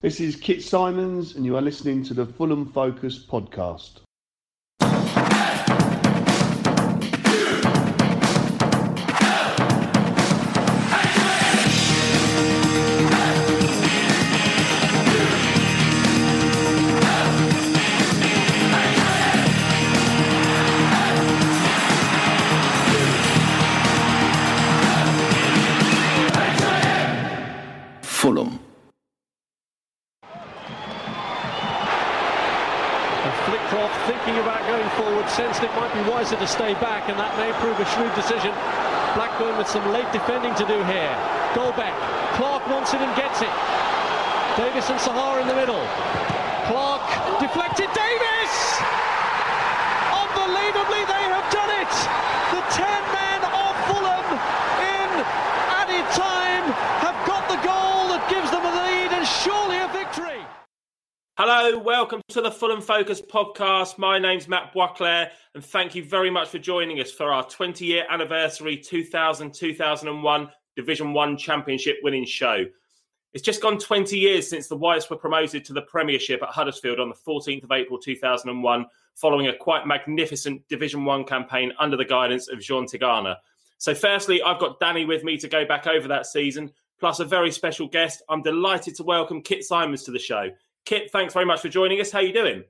This is Kit Symons, and you are listening to the Fulham Focus podcast. Stay back, and that may prove a shrewd decision. Blackburn with some late defending to do here. Goldbaek, Clark wants it and gets it. Davis and Saha in the middle. Clark deflected Davis! Unbelievably, they have done it! The 10 men of Fulham in added time have got the goal that gives them a lead and surely a victory. Hello, welcome to the Fulham Focus podcast. My name's Matt Boisclair, and thank you very much for joining us for our 20 year anniversary 2000 2001 Division 1 Championship winning show. It's just gone 20 years since the Whites were promoted to the Premiership at Huddersfield on the 14th of April 2001, following a quite magnificent Division 1 campaign under the guidance of Jean Tigana. So, firstly, I've got Danny with me to go back over that season, plus a very special guest. I'm delighted to welcome Kit Symons to the show. Kit, thanks very much for joining us. How are you doing?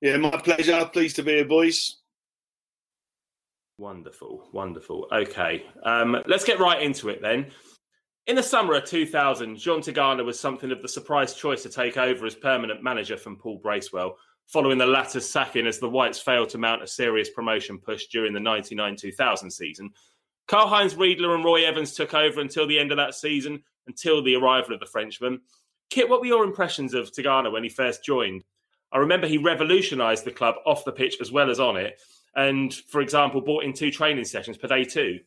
Yeah, my pleasure. Pleased to be here, boys. Wonderful, wonderful. Okay, um, let's get right into it then. In the summer of 2000, Jean Tigana was something of the surprise choice to take over as permanent manager from Paul Bracewell, following the latter's sacking as the Whites failed to mount a serious promotion push during the 99 2000 season. Karl Heinz Riedle and Roy Evans took over until the end of that season, until the arrival of the Frenchman. Kit, what were your impressions of Tigana when he first joined? I remember he revolutionised the club off the pitch as well as on it, and, for example, brought in two training sessions per day too.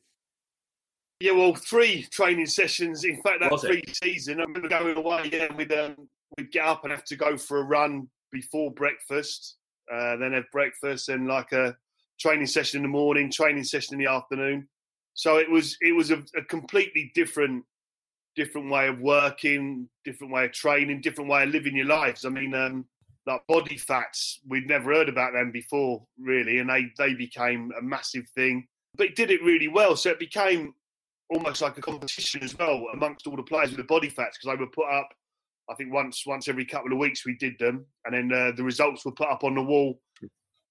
Yeah, well, three training sessions. In fact, that pre-season, I remember going away. Yeah, we'd um, we'd get up and have to go for a run before breakfast, uh, then have breakfast and like a training session in the morning, training session in the afternoon. So it was it was a, a completely different different way of working, different way of training, different way of living your lives. I mean, um, like body fats, we'd never heard about them before, really, and they they became a massive thing. But it did it really well, so it became almost like a competition as well amongst all the players with the body fats because they were put up. I think once once every couple of weeks we did them, and then uh, the results were put up on the wall,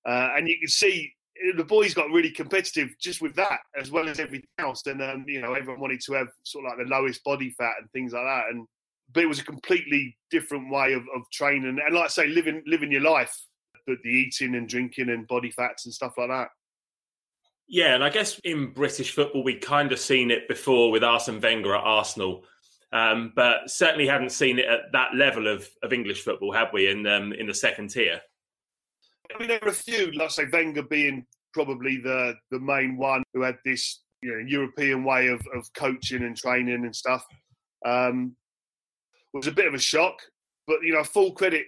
uh, and you can see the boys got really competitive just with that as well as everything else. And um, you know everyone wanted to have sort of like the lowest body fat and things like that. And but it was a completely different way of, of training and like I say, living living your life, but the eating and drinking and body fats and stuff like that. Yeah, and I guess in British football, we'd kind of seen it before with Arsene Wenger at Arsenal, um, but certainly hadn't seen it at that level of, of English football, have we, in, um, in the second tier? I mean, there were a few, like say, Wenger being probably the the main one who had this you know, European way of, of coaching and training and stuff. Um, was a bit of a shock, but you know, full credit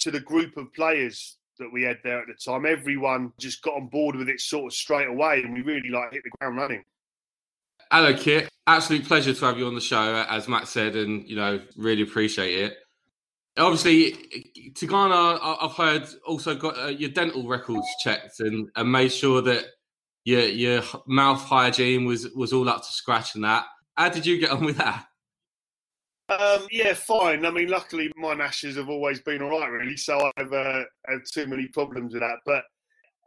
to the group of players that we had there at the time. Everyone just got on board with it sort of straight away, and we really like hit the ground running. Hello, Kit. Absolute pleasure to have you on the show, as Matt said, and you know, really appreciate it. Obviously, Tigana, I've heard, also got uh, your dental records checked and, and made sure that your your mouth hygiene was was all up to scratch and that. How did you get on with that? Um, yeah, fine. I mean, luckily my gnashes have always been all right, really. So I've uh, had too many problems with that. But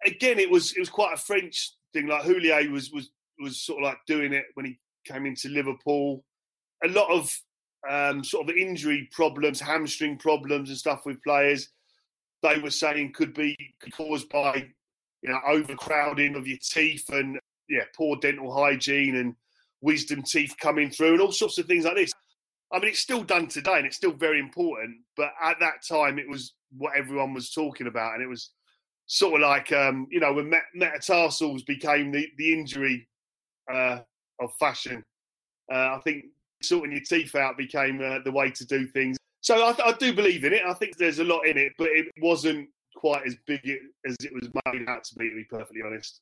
again, it was it was quite a French thing. Like Houllier was was was sort of like doing it when he came into Liverpool. A lot of um, sort of injury problems, hamstring problems, and stuff with players. They were saying could be caused by you know overcrowding of your teeth and yeah poor dental hygiene and wisdom teeth coming through and all sorts of things like this. I mean, it's still done today and it's still very important. But at that time, it was what everyone was talking about. And it was sort of like, um, you know, when met- metatarsals became the, the injury uh, of fashion. Uh, I think sorting your teeth out became uh, the way to do things. So I, th- I do believe in it. I think there's a lot in it, but it wasn't quite as big as it was made out to be, to be perfectly honest.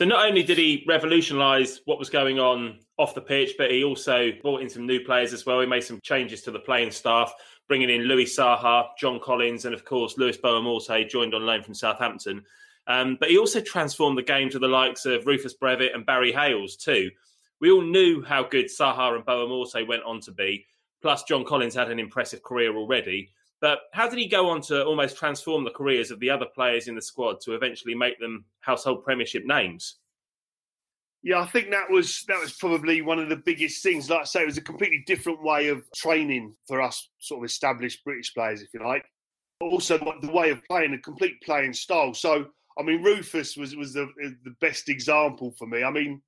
So not only did he revolutionise what was going on off the pitch, but he also brought in some new players as well. He made some changes to the playing staff, bringing in Louis Saha, John Collins, and of course Luis Boa-Morte joined on loan from Southampton. Um, but he also transformed the game to the likes of Rufus Brevett and Barry Hayles too. We all knew how good Saha and Boa-Morte went on to be. Plus, John Collins had an impressive career already. But how did he go on to almost transform the careers of the other players in the squad to eventually make them household Premiership names? Yeah, I think that was that was probably one of the biggest things. Like I say, it was a completely different way of training for us, sort of established British players, if you like. But also the way of playing, a complete playing style. So, I mean, Rufus was was the the best example for me. I mean,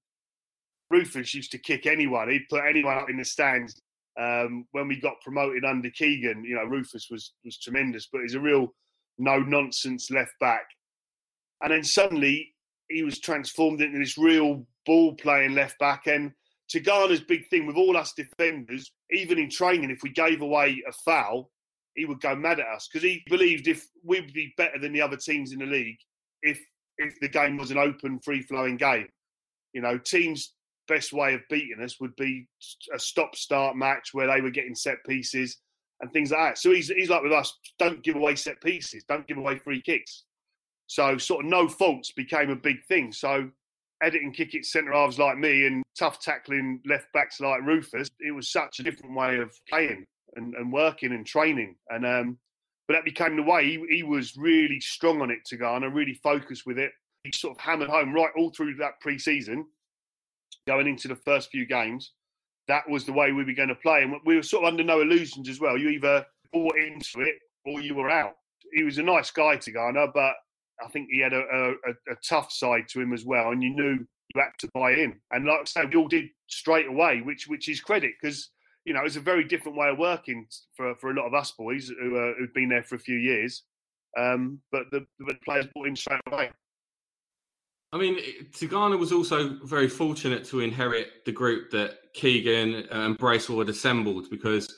Rufus used to kick anyone; he'd put anyone up in the stands um, when we got promoted under Keegan, you know, Rufus was was tremendous, but he's a real no nonsense left back. And then suddenly he was transformed into this real ball playing left back. And Tigana's big thing with all us defenders, even in training, if we gave away a foul, he would go mad at us because he believed if we'd be better than the other teams in the league if if the game was an open, free flowing game. You know, teams best way of beating us would be a stop start match where they were getting set pieces and things like that. So he's, he's like with us, don't give away set pieces, don't give away free kicks. So sort of no faults became a big thing. So editing kick it centre halves like me and tough tackling left backs like Rufus, it was such a different way of playing and, and working and training. And um, but that became the way. He, he was really strong on it, Tigana, really focused with it. He sort of hammered home right all through that pre-season going into the first few games, that was the way we were going to play. And we were sort of under no illusions as well. You either bought into it or you were out. He was a nice guy to Tigana, but I think he had a, a, a, tough side to him as well. And you knew you had to buy in. And like I say, we all did straight away, which which is credit because you know it's a very different way of working for, for a lot of us boys who uh, who've been there for a few years. Um, but the, the players bought in straight away. I mean, Tigana was also very fortunate to inherit the group that Keegan and Bracewell had assembled because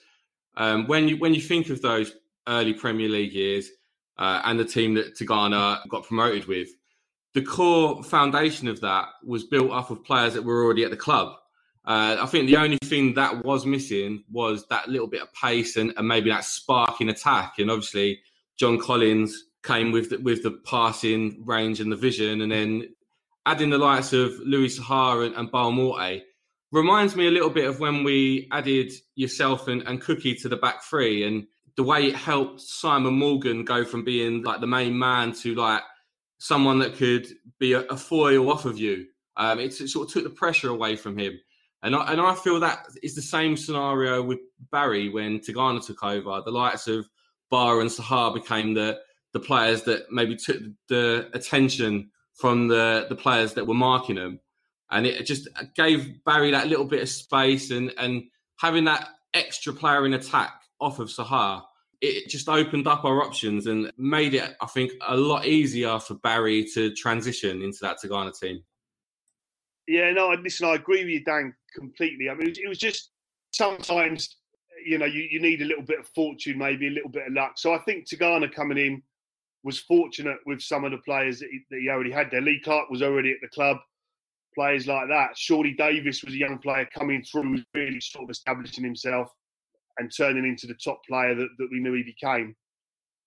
um, when you when you think of those early Premier League years uh, and the team that Tigana got promoted with, the core foundation of that was built up of players that were already at the club. Uh, I think the only thing that was missing was that little bit of pace and, and maybe that spark in attack. And obviously, John Collins came with the, with the passing range and the vision, and then adding the likes of Louis Saha and, and Boa-Morte reminds me a little bit of when we added yourself and, and Cookie to the back three and the way it helped Simon Morgan go from being like the main man to like someone that could be a, a foil off of you. Um, it, it, sort of took the pressure away from him. And I, and I feel that is the same scenario with Barry when Tigana took over. The likes of Boa and Saha became the the players that maybe took the attention from the the players that were marking him, and it just gave Barry that little bit of space and and having that extra player in attack off of Saha. It just opened up our options and made it, I think, a lot easier for Barry to transition into that Tigana team. Yeah, no, listen, I agree with you, Dan, completely. I mean, it was just sometimes, you know, you, you need a little bit of fortune, maybe a little bit of luck. So I think Tigana coming in was fortunate with some of the players that he, that he, already had there. Lee Clark was already at the club. Players like that. Shorty Davis was a young player coming through, really sort of establishing himself and turning into the top player that, that we knew he became.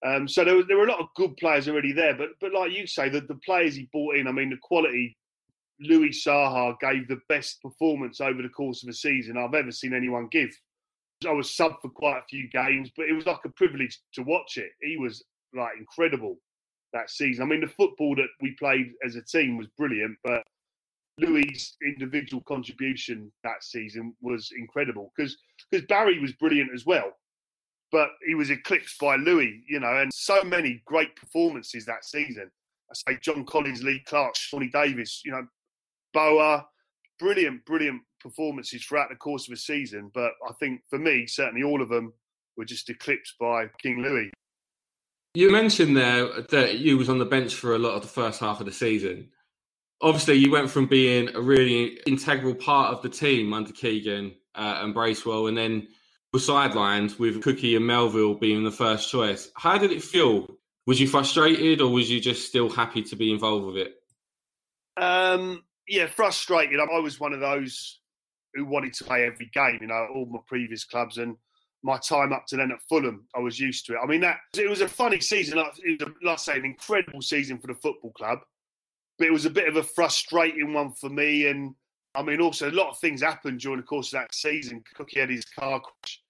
Um, so there, there were a lot of good players already there, but but like you say, the, the players he brought in, I mean, the quality. Louis Saha gave the best performance over the course of a season I've ever seen anyone give. I was sub for quite a few games, but it was like a privilege to watch it. He was like incredible that season. I mean, the football that we played as a team was brilliant, but Louis' individual contribution that season was incredible because because Barry was brilliant as well, but he was eclipsed by Louis, you know, and so many great performances that season. I say John Collins, Lee Clark, Shawnee Davis, you know, Boa, brilliant, brilliant performances throughout the course of a season. But I think for me, certainly all of them were just eclipsed by King Louis. You mentioned there that you was on the bench for a lot of the first half of the season. Obviously, you went from being a really integral part of the team under Keegan uh, and Bracewell, and then were sidelined with Cookie and Melville being the first choice. How did it feel? Was you frustrated, or was you just still happy to be involved with it? Um, yeah, frustrated. I was one of those who wanted to play every game. You know, all my previous clubs and my time up to then at Fulham, I was used to it. I mean, that it was a funny season. It was, like I say, an incredible season for the football club, but it was a bit of a frustrating one for me. And I mean, also a lot of things happened during the course of that season. Cookie had his car crash,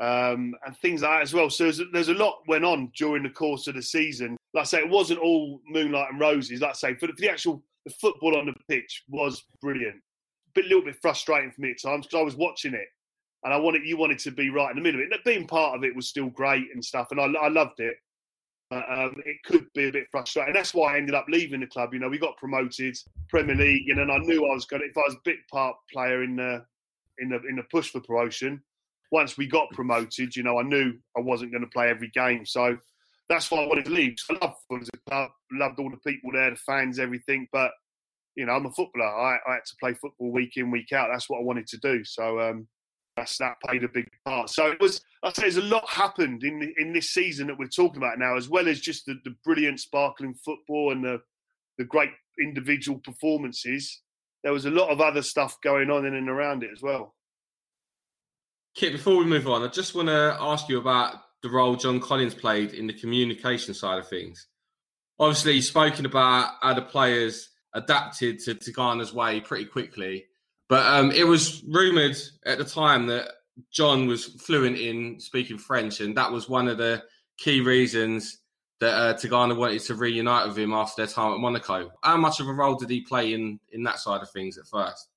um, and things like that as well. So there's, there's a lot went on during the course of the season. Like I say, it wasn't all moonlight and roses. Like I say, for the, for the actual the football on the pitch was brilliant. But a little bit frustrating for me at times because I was watching it and I wanted you wanted to be right in the middle of it. Being part of it was still great and stuff, and I, I loved it. um, it could be a bit frustrating. That's why I ended up leaving the club. You know, we got promoted Premier League, and then I knew I was going. to If I was a big part player in the in the in the push for promotion, once we got promoted, you know, I knew I wasn't going to play every game. So that's why I wanted to leave. I loved Fulham club, loved all the people there, the fans, everything. But you know, I'm a footballer. I, I, had to play football week in, week out. That's what I wanted to do. So um, that played a big part. So it was. I say there's a lot happened in in this season that we're talking about now, as well as just the, the brilliant, sparkling football and the the great individual performances. There was a lot of other stuff going on in and around it as well. Kit, before we move on, I just want to ask you about the role John Collins played in the communication side of things. Obviously, you've spoken about how the players adapted to, Tigana's way pretty quickly but um, it was rumored at the time that John was fluent in speaking French, and that was one of the key reasons that uh, Tigana wanted to reunite with him after their time at Monaco. How much of a role did he play in in that side of things at first?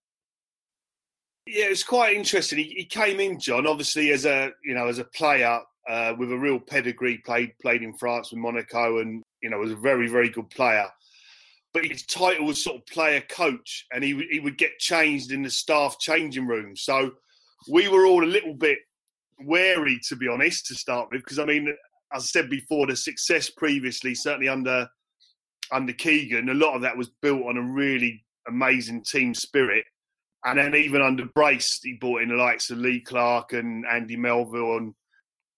Yeah, it was quite interesting. He, he came in, John, obviously as a you know as a player uh, with a real pedigree. Played played in France with Monaco, and you know was a very very good player but his title was sort of player coach, and he he would get changed in the staff changing room. So we were all a little bit wary, to be honest, to start with, because I mean, as I said before, the success previously, certainly under under Keegan, a lot of that was built on a really amazing team spirit. And then even under Brace, he brought in the likes of Lee Clark and Andy Melville and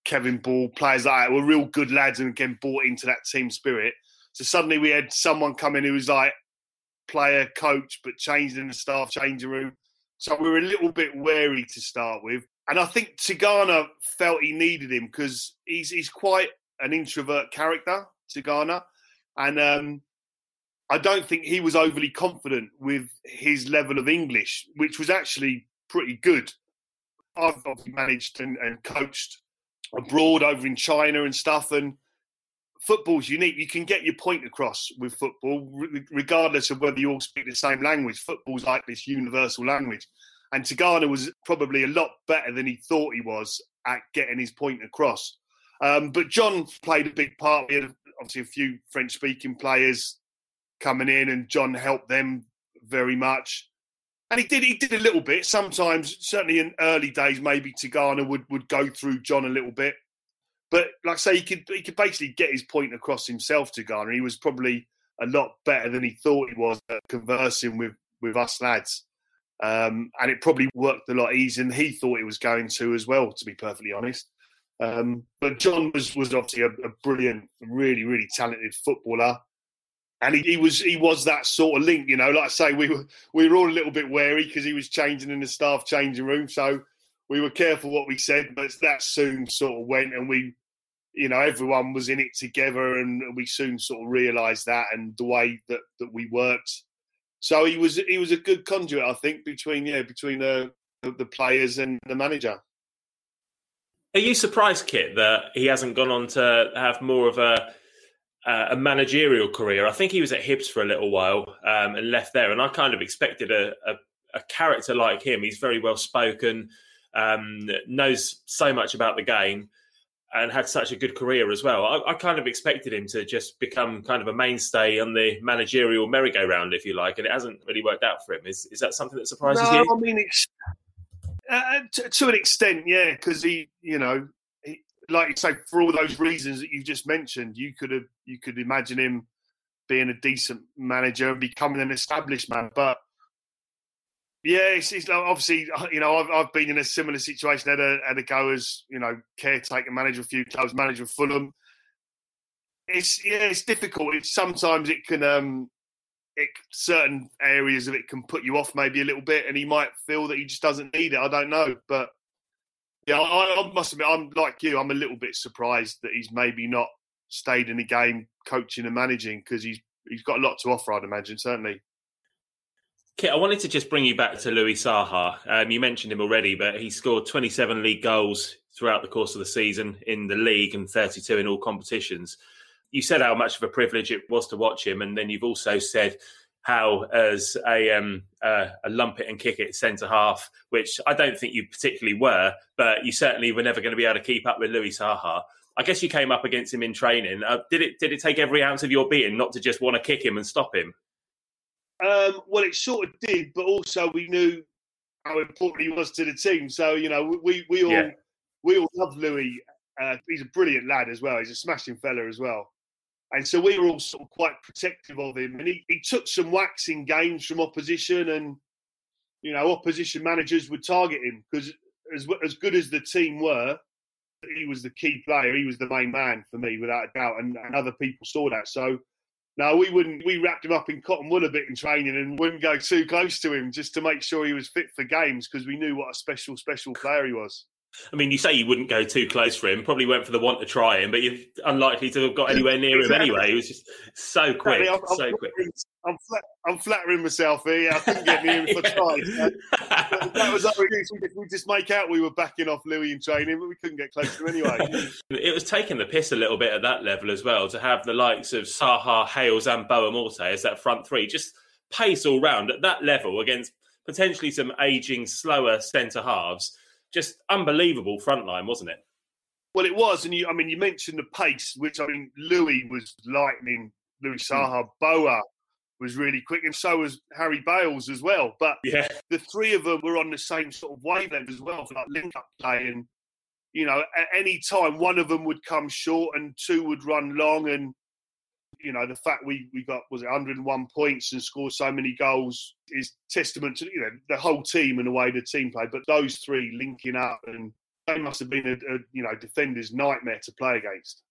Kevin Ball, players like that were real good lads and again bought into that team spirit. So suddenly we had someone come in who was like player, coach, but changed in the staff changing room. So we were a little bit wary to start with. And I think Tigana felt he needed him because he's he's quite an introvert character, Tigana. And um, I don't think he was overly confident with his level of English, which was actually pretty good. I've managed and, and coached abroad over in China and stuff, and football's unique. You can get your point across with football, regardless of whether you all speak the same language. Football's like this universal language. And Tigana was probably a lot better than he thought he was at getting his point across. Um, but John played a big part. We had obviously a few French speaking players coming in, and John helped them very much. And he did he did a little bit. Sometimes, certainly in early days, maybe Tigana would, would go through John a little bit. But like I say, he could he could basically get his point across himself Tigana. He was probably a lot better than he thought he was at conversing with with us lads. Um, and it probably worked a lot easier than he thought it was going to as well, to be perfectly honest. Um, but John was was obviously a, a, brilliant, really, really talented footballer, and he, he, was he was that sort of link. You know, like I say, we were we were all a little bit wary because he was changing in the staff changing room, so we were careful what we said. But that soon sort of went, and we you know, everyone was in it together, and we soon sort of realised that and the way that, that we worked. So he was he was a good conduit, I think, between yeah between the the players and the manager. Are you surprised, Kit, that he hasn't gone on to have more of a a managerial career? I think he was at Hibs for a little while um, and left there, and I kind of expected a, a, a character like him. He's very well spoken, um, knows so much about the game and had such a good career as well. I, I, kind of expected him to just become kind of a mainstay on the managerial merry-go-round, if you like, and it hasn't really worked out for him. Is is that something that surprises no, you? I mean, it's uh, to, to, an extent, yeah, because he, you know, he, like you say, for all those reasons that you've just mentioned, you could have, you could imagine him being a decent manager and becoming an established man, but yeah, it's, it's, obviously uh, you know I've, I've been in a similar situation. Had a had a go as you know caretaker manager a few clubs, manager of Fulham. It's yeah, it's difficult. It's sometimes it can um it, certain areas of it can put you off maybe a little bit, and he might feel that he just doesn't need it. I don't know, but yeah, I, I must admit, I'm like you. I'm a little bit surprised that he's maybe not stayed in the game, coaching and managing, because he's he's got a lot to offer. I'd imagine, certainly. Kit, I wanted to just bring you back to Louis Saha. Um, you mentioned him already, but he scored 27 league goals throughout the course of the season in the league and 32 in all competitions. You said how much of a privilege it was to watch him, and then you've also said how, as a um, uh, a lump it and kick it centre half, which I don't think you particularly were, but you certainly were never going to be able to keep up with Louis Saha. I guess you came up against him in training. Uh, did it did it take every ounce of your being not to just want to kick him and stop him? Um, well, it sort of did, but also we knew how important he was to the team. So you know, we we all yeah. we all love Louis. Uh, he's a brilliant lad as well. He's a smashing fella as well. And so we were all sort of quite protective of him. And he, he took some waxing games from opposition, and you know, opposition managers would target him because as as good as the team were, he was the key player. He was the main man for me, without a doubt. And, and other people saw that. So no, we wouldn't. We wrapped him up in cotton wool a bit in training and wouldn't go too close to him just to make sure he was fit for games because we knew what a special, special player he was. I mean, you say you wouldn't go too close for him. Probably went for the want to try him, but you're unlikely to have got anywhere near him anyway. He was just so quick, I'm, so I'm quick. I'm, flat, I'm, flattering myself here. I couldn't get near him for tries. that was our We just make out we were backing off Louis in training, but we couldn't get close to him anyway. it was taking the piss a little bit at that level as well to have the likes of Saha, Hayles, and Boa Morte as that front three. Just pace all round at that level against potentially some aging, slower centre halves just unbelievable front line, wasn't it? Well, it was, and you, I mean, you mentioned the pace, which I mean, Louis was lightning. Louis hmm. Saha, mm. Boa was really quick, and so was Harry Bales as well. But yeah. the three of them were on the same sort of wavelength as well for like link up play. And you know, at any time, one of them would come short, and two would run long, and you know, the fact we, we got was it 101 points and scored so many goals is testament to you know the whole team and the way the team played. But those three linking up and they must have been a, a you know defender's nightmare to play against.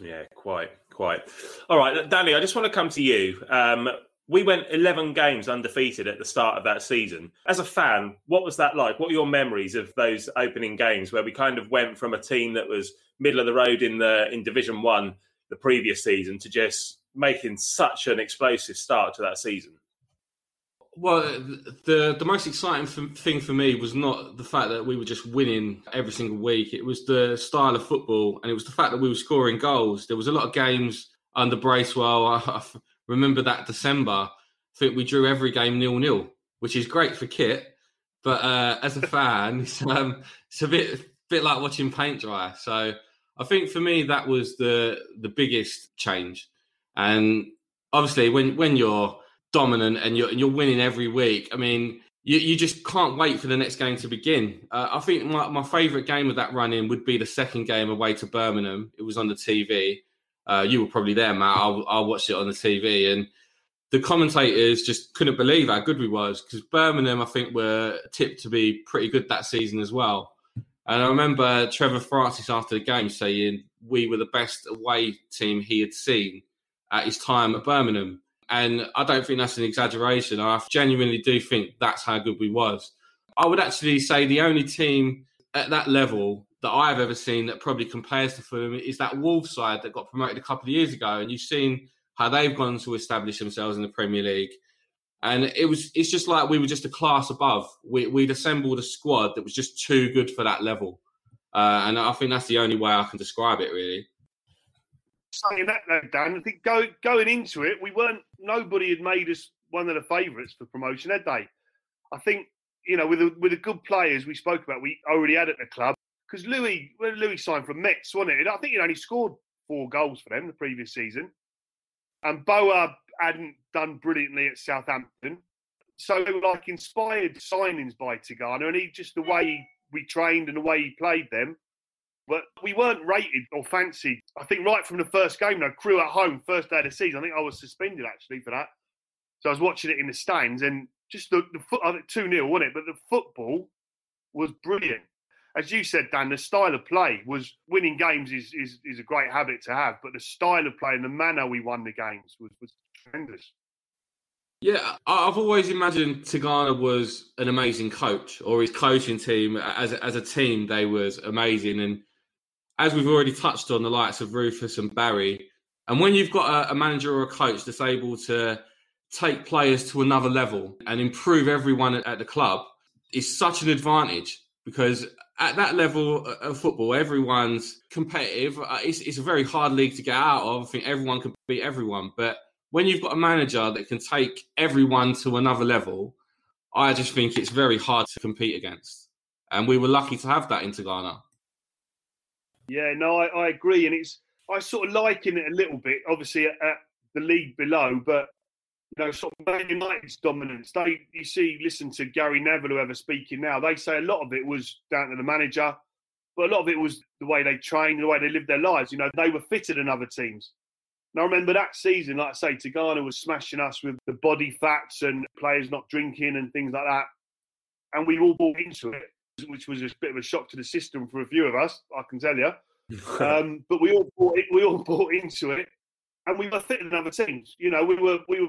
Yeah, quite, quite. All right, Danny, I just want to come to you. Um, we went 11 games undefeated at the start of that season. As a fan, what was that like? What are your memories of those opening games where we kind of went from a team that was middle of the road in the in Division One the previous season to just making such an explosive start to that season? Well, the the most exciting thing for me was not the fact that we were just winning every single week. It was the style of football, and it was the fact that we were scoring goals. There was a lot of games under Bracewell. I, I remember that December. I think we drew every game nil nil, which is great for kit, but uh, as a fan, it's, um, it's a bit bit like watching paint dry. So I think for me that was the the biggest change, and obviously when when you're dominant and you're and you're winning every week, I mean you, you just can't wait for the next game to begin. Uh, I think my, my favourite game of that run in would be the second game away to Birmingham. It was on the TV. Uh, you were probably there, Matt. I, I watched it on the TV, and the commentators just couldn't believe how good we was because Birmingham, I think, were tipped to be pretty good that season as well. And I remember Trevor Francis after the game saying we were the best away team he had seen at his time at Birmingham. And I don't think that's an exaggeration. I genuinely do think that's how good we was. I would actually say the only team at that level that I've ever seen that probably compares to Fulham is that Wolves side that got promoted a couple of years ago. And you've seen how they've gone to establish themselves in the Premier League and it was it's just like we were just a class above. We, would assembled a squad that was just too good for that level, uh, and I think that's the only way I can describe it. Really. Saying that though, Dan, I think go, going into it, we weren't. Nobody had made us one of the favourites for promotion, had they? I think you know with the, with the good players we spoke about, we already had at the club because Louis, Louis signed from Metz, wasn't it? I think he only scored four goals for them the previous season, and Boa hadn't done brilliantly at Southampton. So they were like inspired signings by Tigana, and he just the way we trained and the way he played them. But we weren't rated or fancied. I think right from the first game, though, Crewe at home, first day of the season. I think I was suspended actually for that. So I was watching it in the stands, and just the, the foot, I think 2 0, wasn't it? But the football was brilliant. As you said, Dan, the style of play was winning games is, is, is a great habit to have, but the style of play and the manner we won the games was, was Yeah, I've always imagined Tigana was an amazing coach, or his coaching team as as a team they was amazing. And as we've already touched on, the likes of Rufus and Barry, and when you've got a, a manager or a coach that's able to take players to another level and improve everyone at, at the club, is such an advantage because at that level of football, everyone's competitive. Uh, it's, it's a very hard league to get out of. I think everyone can beat everyone, but when you've got a manager that can take everyone to another level, I just think it's very hard to compete against. And we were lucky to have that in Tigana. Yeah, no, I, I agree, and it's I sort of liken it a little bit, obviously at, at the league below, but you know, sort of Man United's dominance. They, you see, listen to Gary Neville, whoever speaking now. They say a lot of it was down to the manager, but a lot of it was the way they trained, the way they lived their lives. You know, they were fitter than other teams. And I remember that season, like I say, Tigana was smashing us with the body fats and players not drinking and things like that. And we all bought into it, which was a bit of a shock to the system for a few of us, I can tell you. um, but we all bought it, we all bought into it, and we were fitter than other teams. You know, we were we were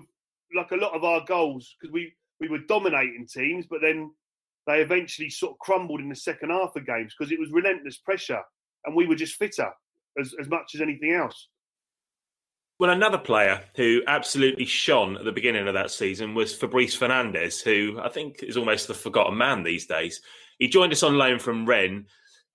like a lot of our goals because we we were dominating teams, but then they eventually sort of crumbled in the second half of games because it was relentless pressure, and we were just fitter as as much as anything else. Well, another player who absolutely shone at the beginning of that season was Fabrice Fernandes, who I think is almost the forgotten man these days. He joined us on loan from Rennes.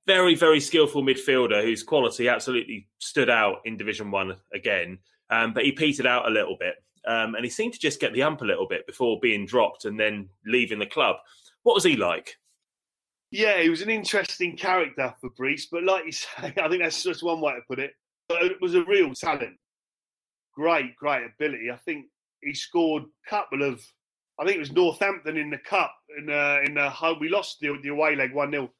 Very, very skillful midfielder whose quality absolutely stood out in Division One again, um, but he petered out a little bit, um, and he seemed to just get the ump a little bit before being dropped and then leaving the club. What was he like? Yeah, he was an interesting character, Fabrice, but like you say, I think that's just one way to put it. But it was a real talent great, great ability. I think he scored a couple of. I think it was Northampton in the cup in uh, in the home. We lost the, the away leg one 0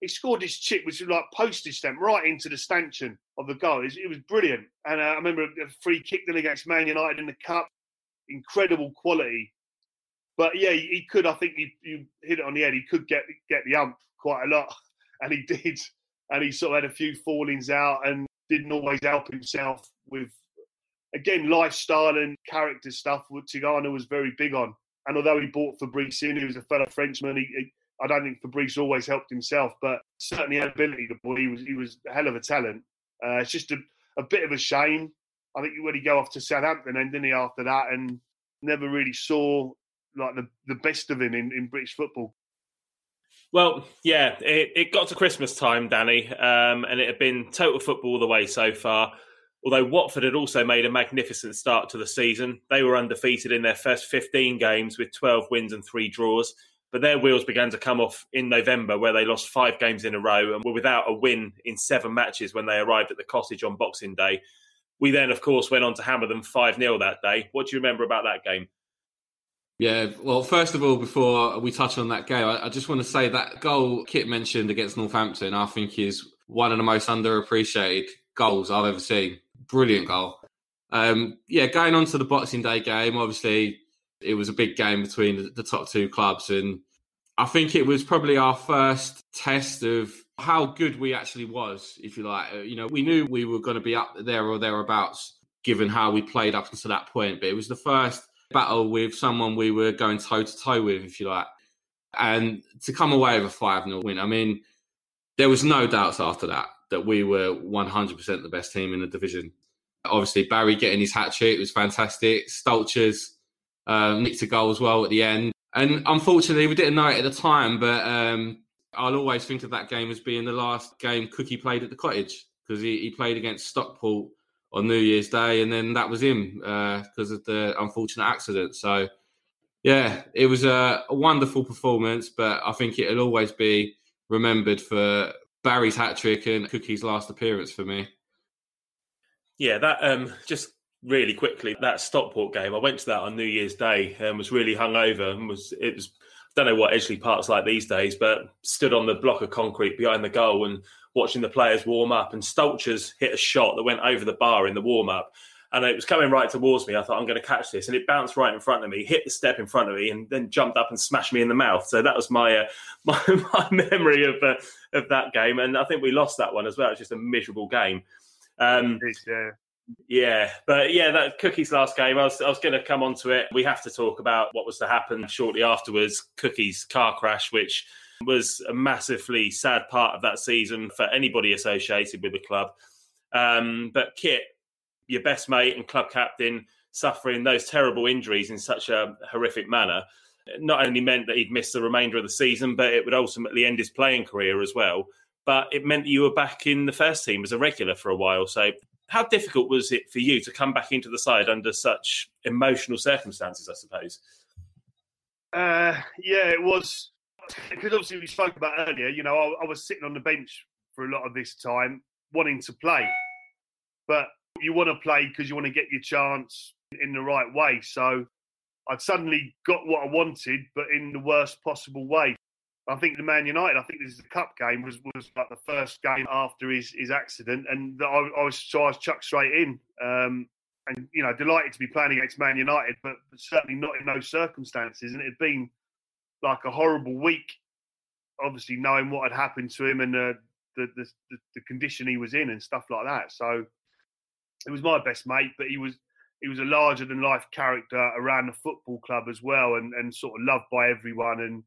He scored his chip, which was like postage stamp right into the stanchion of the goal. It was, it was brilliant. And uh, I remember a free kick then against Man United in the cup. Incredible quality. But yeah, he, he could. I think you, you hit it on the head. He could get get the ump quite a lot, and he did. And he sort of had a few fallings out and didn't always help himself with again, lifestyle and character stuff, what Tigana was very big on. And although he bought Fabrice in, he was a fellow Frenchman. He, he, I don't think Fabrice always helped himself, but certainly had ability. The boy, he was he was a hell of a talent. Uh, it's just a, a bit of a shame. I think when he go off to Southampton, and didn't he after that, and never really saw like the, the best of him in, in British football. Well, yeah, it, it got to Christmas time, Danny, um, and it had been total football all the way so far. Although Watford had also made a magnificent start to the season, they were undefeated in their first 15 games with 12 wins and three draws. But their wheels began to come off in November, where they lost five games in a row and were without a win in seven matches when they arrived at the cottage on Boxing Day. We then, of course, went on to hammer them 5 0 that day. What do you remember about that game? Yeah, well, first of all, before we touch on that game, I, I, just want to say that goal Kit mentioned against Northampton, I think is one of the most underappreciated goals I've ever seen brilliant goal. Um, yeah, going on to the Boxing Day game, obviously it was a big game between the, top two clubs, and I think it was probably our first test of how good we actually was, if you like. Uh, you know, we knew we were going to be up there or thereabouts, given how we played up until that point. But it was the first battle with someone we were going toe to toe with, if you like. And to come away with a 5 0 win, I mean, there was no doubts after that that we were 100% the best team in the division. Obviously, Barry getting his hat trick was fantastic. Stolcers um, nicked a goal as well at the end. And unfortunately, we didn't know it at the time, but um, I'll always think of that game as being the last game Cookie played at the cottage because he, he, played against Stockport on New Year's Day, and then that was him because uh, of the unfortunate accident. So, yeah, it was a, a, wonderful performance, but I think it'll always be remembered for Barry's hat trick and Cookie's last appearance for me. Yeah, that um, just really quickly that Stockport game. I went to that on New Year's Day and was really hungover and was it was I don't know what Edgeley Park's like these days, but stood on the block of concrete behind the goal and watching the players warm up. And Stolcers hit a shot that went over the bar in the warm up and it was coming right towards me. I thought I'm going to catch this, and it bounced right in front of me, hit the step in front of me, and then jumped up and smashed me in the mouth. So that was my uh, my, my, memory of uh, of that game, and I think we lost that one as well. It's just a miserable game. Um, yeah. Yeah, but yeah, that Cookie's last game. I was, I was going to come on to it. We have to talk about what was to happen shortly afterwards. Cookie's car crash, which was a massively sad part of that season for anybody associated with the club. Um, but Kit, your best mate and club captain, suffering those terrible injuries in such a horrific manner, not only meant that he'd miss the remainder of the season, but it would ultimately end his playing career as well. But it meant that you were back in the first team as a regular for a while. So, how difficult was it for you to come back into the side under such emotional circumstances? I suppose. Uh, yeah, it was because obviously we spoke about earlier. You know, I, I was sitting on the bench for a lot of this time, wanting to play, but you want to play because you want to get your chance in the right way. So I'd suddenly got what I wanted, but in the worst possible way. I think the Man United, I think this is the cup game, was was like the first game after his, his accident, and I, I was so I was chucked straight in, um, and you know delighted to be playing against Man United, but, but certainly not in those circumstances. And it had been like a horrible week, obviously knowing what had happened to him and the the, the, the condition he was in and stuff like that. So it was my best mate, but he was he was a larger than life character around the football club as well, and, and sort of loved by everyone, and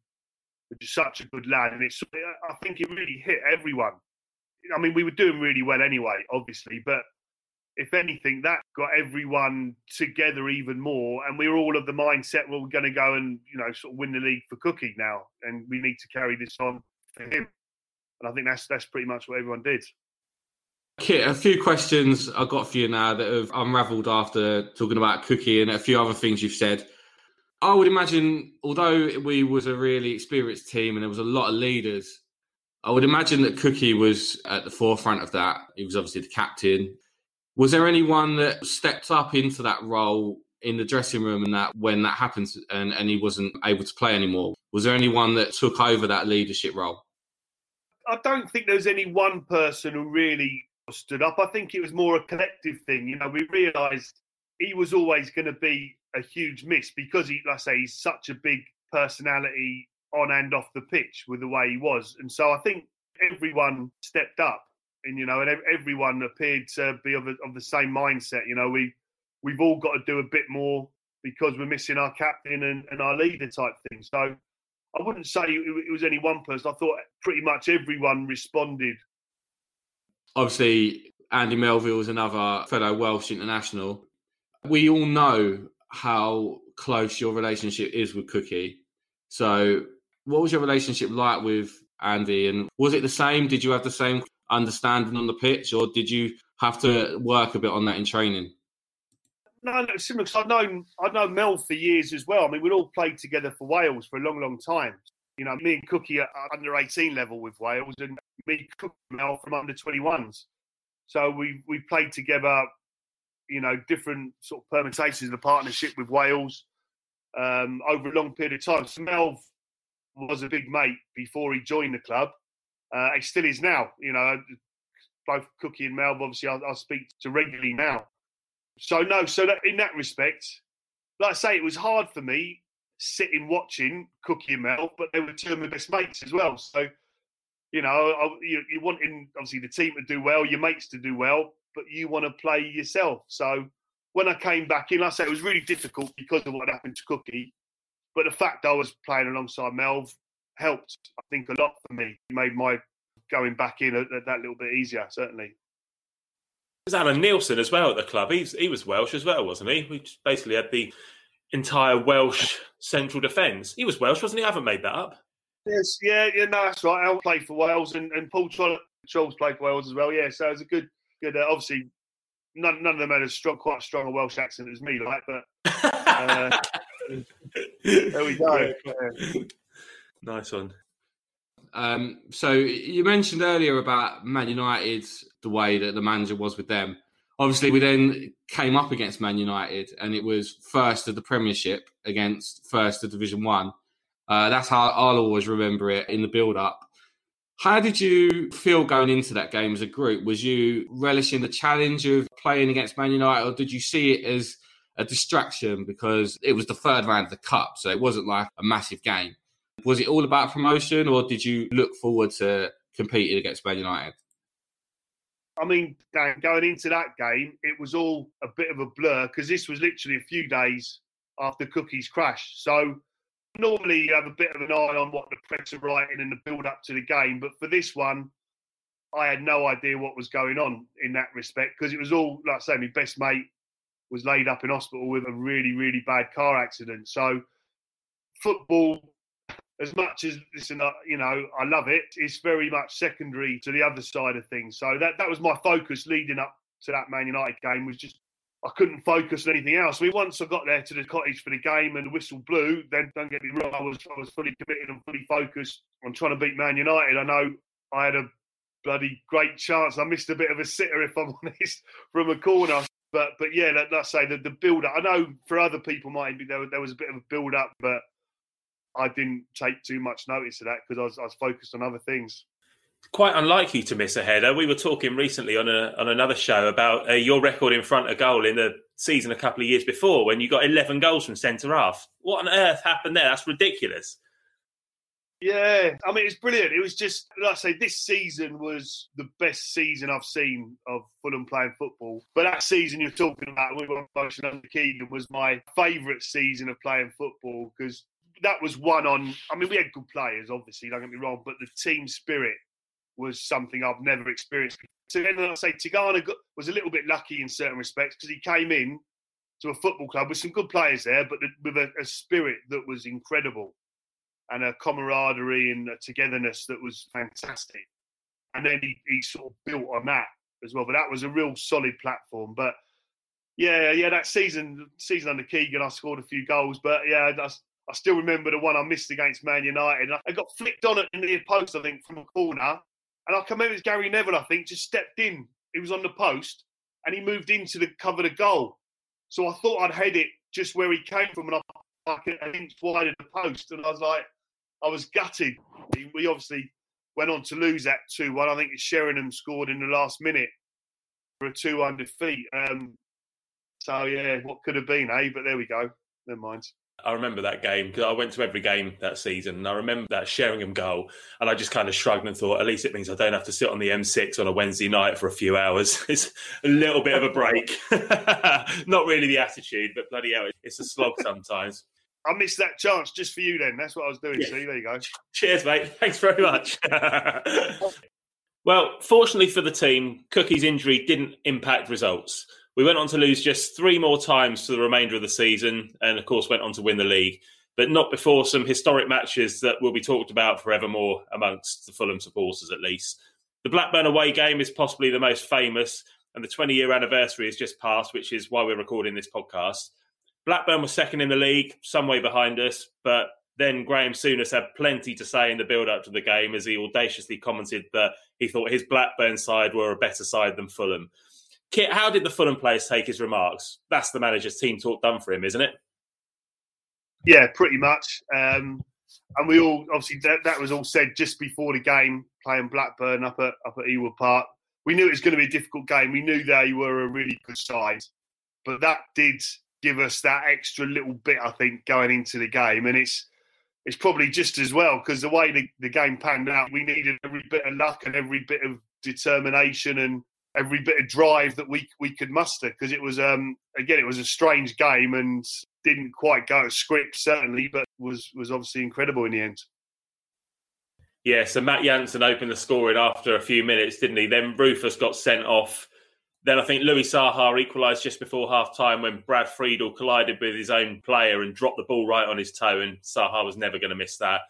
just such a good lad. And it's I think it really hit everyone. I mean, we were doing really well anyway, obviously, but if anything, that got everyone together even more. And we were all of the mindset, well, we're going to go and you know sort of win the league for Cookie now, and we need to carry this on for him. And I think that's that's pretty much what everyone did. Kit, a few questions I've got for you now that have unravelled after talking about Cookie and a few other things you've said. I would imagine, although we was a really experienced team and there was a lot of leaders, I would imagine that Cookie was at the forefront of that. He was obviously the captain. Was there anyone that stepped up into that role in the dressing room and that when that happened and, and he wasn't able to play anymore? Was there anyone that took over that leadership role? I don't think there's any one person who really stood up. I think it was more a collective thing. You know, we realised he was always going to be a huge miss because he, like I say, he's such a big personality on and off the pitch with the way he was. And so I think everyone stepped up, and you know, and everyone appeared to be of, a, of the same mindset. You know, we we've all got to do a bit more because we're missing our captain and, and our leader type thing. So I wouldn't say it was any one person. I thought pretty much everyone responded obviously Andy Melville is another fellow Welsh international. We all know how close your relationship is with Cookie. So, what was your relationship like with Andy? And was it the same? Did you have the same understanding on the pitch, or did you have to work a bit on that in training? No, no, similar. Because I've known I've known Mel for years as well. I mean, we'd all played together for Wales for a long, long time. You know, me and Cookie are under 18 level with Wales, and me, Cookie, Mel from under 21s. So we we played together, you know, different sort of permutations of the partnership with Wales um, over a long period of time. So Mel was a big mate before he joined the club. Uh, he still is now. You know, both Cookie and Mel, obviously, I, I speak to regularly now. So no, so that, in that respect, like I say, it was hard for me sitting watching Cookie and Mel, but they were two of my best mates as well. So, you know, you, you wanting obviously the team to do well, your mates to do well, but you want to play yourself. So when I came back in, I said, it was really difficult because of what happened to Cookie. But the fact I was playing alongside Melv helped, I think, a lot for me. It made my going back in that little bit easier, certainly. There's Alan Neilson as well at the club. He's, he was Welsh as well, wasn't he? We basically had the entire Welsh central defence. He was Welsh, wasn't he? I haven't made that up. Yes, yeah, yeah, no, that's right. Al played for Wales, and, and Paul Charles played for Wales as well. Yeah, so it was a good, good. Uh, obviously, none, none of them had a strong, quite a strong Welsh accent as me, like, but uh, there we go. Yeah. Nice one. Um, so you mentioned earlier about Man United, the way that the manager was with them obviously we then came up against Man United, and it was first of the Premiership against first of Division One. Uh, that's how I'll always remember it in the build-up. How did you feel going into that game as a group? Was you relishing the challenge of playing against Man United, or did you see it as a distraction because it was the third round of the cup, so it wasn't like a massive game? Was it all about promotion, or did you look forward to competing against Man United? I mean, going into that game, it was all a bit of a blur because this was literally a few days after Cookie's crash. So normally you have a bit of an eye on what the press are writing and the build up to the game, but for this one, I had no idea what was going on in that respect because it was all, like I say, my best mate was laid up in hospital with a really, really bad car accident. So football, as much as listen, you know, I love it. It's very much secondary to the other side of things. So that that was my focus leading up to that Man United game was just I couldn't focus on anything else. I mean, once I got there to the cottage for the game and the whistle blew, then don't get me wrong, I was I was fully committed and fully focused on trying to beat Man United. I know I had a bloody great chance. I missed a bit of a sitter, if I'm honest, from a corner. But but yeah, let, us say the, the build up. I know for other people might be there, there was a bit of a build up, but I didn't take too much notice of that because I was, I was focused on other things quite unlike you to miss a header. We were talking recently on a on another show about uh, your record in front of goal in the season a couple of years before when you got 11 goals from centre half. What on earth happened there? That's ridiculous. Yeah, I mean it's brilliant. It was just like I say, this season was the best season I've seen of Fulham playing football. But that season you're talking about, we were motion under Keegan, was my favourite season of playing football because that was one on. I mean, we had good players, obviously. Don't get me wrong, but the team spirit was something I've never experienced. So then I say Tigana was a little bit lucky in certain respects because he came in to a football club with some good players there, but with a, a spirit that was incredible and a camaraderie and a togetherness that was fantastic. And then he, he sort of built on that as well. But that was a real solid platform. But yeah, yeah, that season season under Keegan, I scored a few goals. But yeah, I, I still remember the one I missed against Man United. I got flicked on at the post, I think, from a corner. And I can remember it Gary Neville, I think, just stepped in. He was on the post and he moved into the cover the goal. So I thought I'd head it just where he came from and I like an inch wide of the post. And I was like, I was gutted. We obviously went on to lose that 2 1. I think it's Sheringham scored in the last minute for a 2 1 defeat. Um, so, yeah, what could have been, eh? But there we go. Never mind. I remember that game because I went to every game that season, and I remember that Sheringham goal, and I just kind of shrugged and thought, at least it means I don't have to sit on the M6 on a Wednesday night for a few hours. It's a little bit of a break. Not really the attitude, but bloody hell, it's a slog sometimes. I missed that chance just for you. Then that's what I was doing. Yeah. See, there you go. Cheers, mate. Thanks very much. well, fortunately for the team, Cookie's injury didn't impact results. We went on to lose just three more times for the remainder of the season, and of course, went on to win the league, but not before some historic matches that will be talked about forevermore amongst the Fulham supporters, at least. The Blackburn away game is possibly the most famous, and the 20 year anniversary has just passed, which is why we're recording this podcast. Blackburn was second in the league, some way behind us, but then Graham Souness had plenty to say in the build up to the game as he audaciously commented that he thought his Blackburn side were a better side than Fulham. Kit, how did the Fulham players take his remarks? That's the manager's team talk done for him, isn't it? Yeah, pretty much. Um, and we all obviously that, that was all said just before the game, playing Blackburn up at up at Ewood Park. We knew it was going to be a difficult game. We knew they were a really good side, but that did give us that extra little bit, I think, going into the game. And it's it's probably just as well because the way the, the game panned out, we needed every bit of luck and every bit of determination and every bit of drive that we we could muster because it was um again it was a strange game and didn't quite go to script certainly, but was was obviously incredible in the end. Yeah, so Matt Jansen opened the scoring after a few minutes, didn't he? Then Rufus got sent off then I think Louis Saha equalised just before half time when Brad Friedel collided with his own player and dropped the ball right on his toe, and Saha was never going to miss that.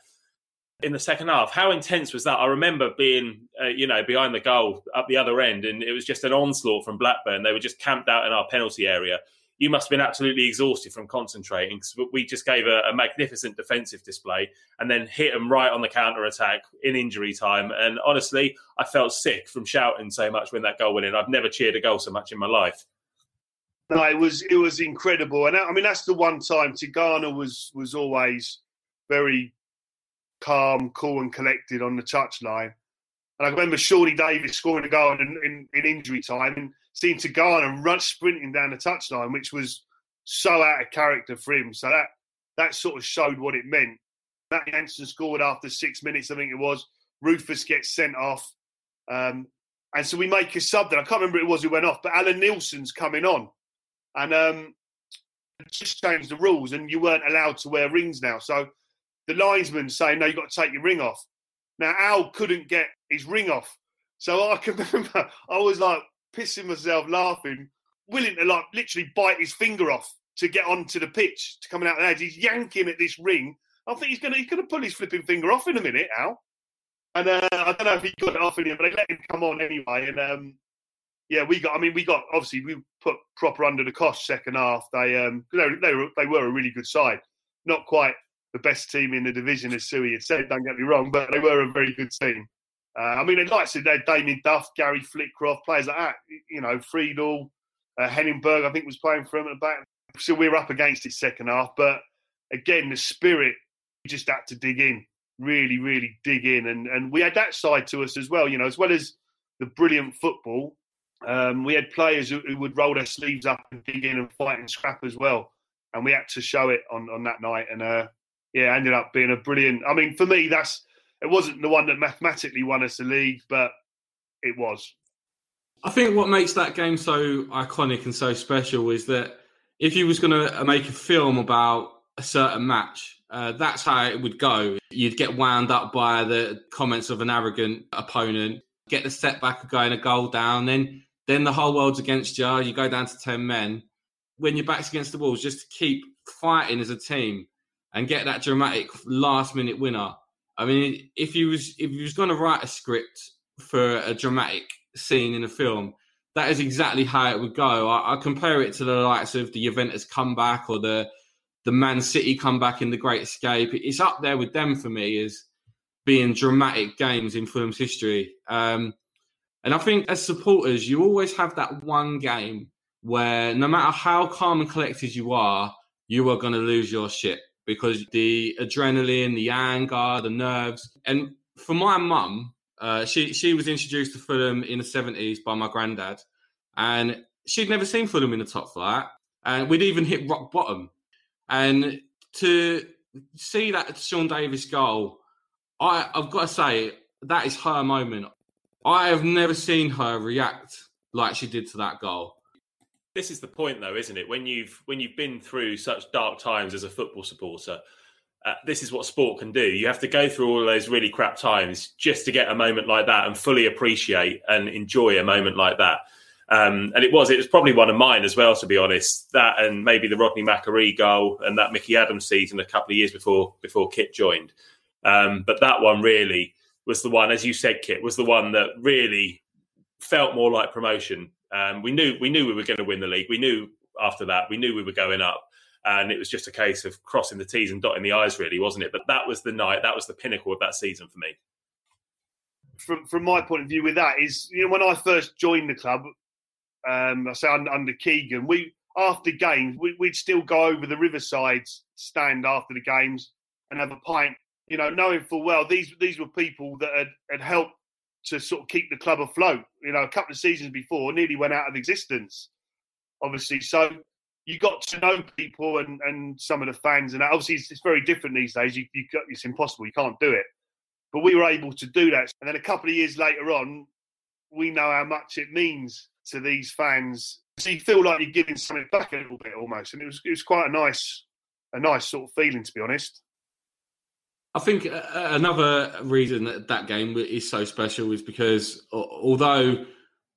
In the second half, how intense was that? I remember being, uh, you know, behind the goal up the other end, and it was just an onslaught from Blackburn. They were just camped out in our penalty area you must have been absolutely exhausted from concentrating because we just gave a, a, magnificent defensive display and then hit them right on the counter attack in injury time. And honestly, I felt sick from shouting so much when that goal went in. I've never cheered a goal so much in my life. No, it was it was incredible, and I mean that's the one time Tigana was was always very calm, cool, and collected on the touchline. And I remember Shawnee Davis scoring a goal in, in, in injury time, and seemed to go on and run sprinting down the touchline, which was so out of character for him. So that that sort of showed what it meant. Matt Jansen scored after six minutes, I think it was. Rufus gets sent off. Um, And so we make a sub then. I can't remember it was who went off, but Alan Neilson's coming on. And um, just changed the rules and you weren't allowed to wear rings now. So the linesman saying, no, you've got to take your ring off. Now, Al couldn't get his ring off. So I can remember I was like pissing myself laughing, willing to like literally bite his finger off to get onto the pitch to coming out there. He's yanking at this ring. I think he's gonna he's gonna pull his flipping finger off in a minute, Al. And uh, I don't know if he got it off in him, but they let him come on anyway. And um, yeah, we got. I mean, we got obviously we put proper under the cost second half. They um, they were they were a really good side. Not quite the best team in the division, as Suey had said. Don't get me wrong, but they were a very good team. Uh, I mean, like to they Damien Duff, Gary Flitcroft, players like that. You know, Friedel, uh, Henning Berg, I think was playing for him at the back. So we were up against it second half, but again, the spirit just had to dig in, really, really dig in, and and we had that side to us as well. You know, as well as the brilliant football, um, we had players who, who, would roll their sleeves up and dig in and fight and scrap as well, and we had to show it on on that night. And uh, yeah, ended up being a brilliant. I mean, for me, that's it wasn't the one that mathematically won us the league, but it was. I think what makes that game so iconic and so special is that if you was going to make a film about a certain match, uh, that's how it would go. You'd get wound up by the comments of an arrogant opponent, get the setback of going a goal down, then then the whole world's against you. You go down to ten men. When your back's against the walls, just to keep fighting as a team and get that dramatic last minute winner. I mean, if you was if you was going to write a script for a dramatic scene in a film, that is exactly how it would go. I, I, compare it to the likes of the Juventus comeback or the the Man City comeback in The Great Escape. It's up there with them for me as being dramatic games in film's history. Um, and I think as supporters, you always have that one game where no matter how calm and collected you are, you are going to lose your shit because the adrenaline, the anger, the nerves. And for my mum, uh, she she was introduced to Fulham in the seventies by my granddad, and she'd never seen Fulham in the top flight, and we'd even hit rock bottom. And to see that Sean Davis goal, I I've got to say that is her moment. I have never seen her react like she did to that goal. This is the point, though, isn't it? When you've when you've been through such dark times as a football supporter, uh, this is what sport can do. You have to go through all those really crap times just to get a moment like that and fully appreciate and enjoy a moment like that. Um, and it was, it was probably one of mine as well, to be honest. That and maybe the Rodney McAree goal and that Mickey Adams season a couple of years before before Kit joined. Um, but that one really was the one, as you said, Kit, was the one that really felt more like promotion. Um, we knew we knew we were going to win the league. We knew after that we knew we were going up and it was just a case of crossing the T's and dotting the I's, really, wasn't it? But that was the night, that was the pinnacle of that season for me. From from my point of view, with that is, you know, when I first joined the club, um, I say under, Keegan, we after games we, would still go over the Riverside stand after the games and have a pint. You know, knowing full well these these were people that had, had helped to sort of keep the club afloat. You know, a couple of seasons before, nearly went out of existence. Obviously, so you got to know people and, and some of the fans, and obviously it's, it's very different these days. You, you got, it's impossible; you can't do it. But we were able to do that, and then a couple of years later on, we know how much it means to these fans. So you feel like you're giving something back a little bit almost, and it was it was quite a nice a nice sort of feeling to be honest. I think uh, another reason that that game is so special is because although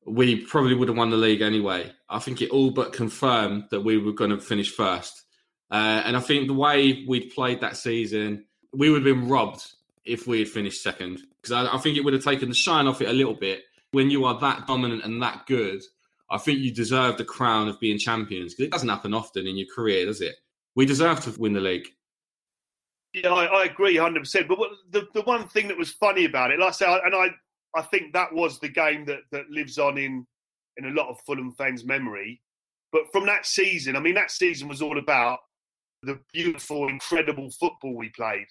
we probably would have won the league anyway. I think it all but confirmed that we were going to finish first. Uh, and I think the way we'd played that season, we would have been robbed if we had finished second. Because I, I, think it would have taken the shine off it a little bit. When you are that dominant and that good, I think you deserve the crown of being champions. Because it doesn't happen often in your career, does it? We deserve to win the league. Yeah, I, I agree 100%. But what, the, the one thing that was funny about it, like I say, and I, I think that was the game that that lives on in in a lot of Fulham fans' memory. But from that season, I mean, that season was all about the beautiful, incredible football we played.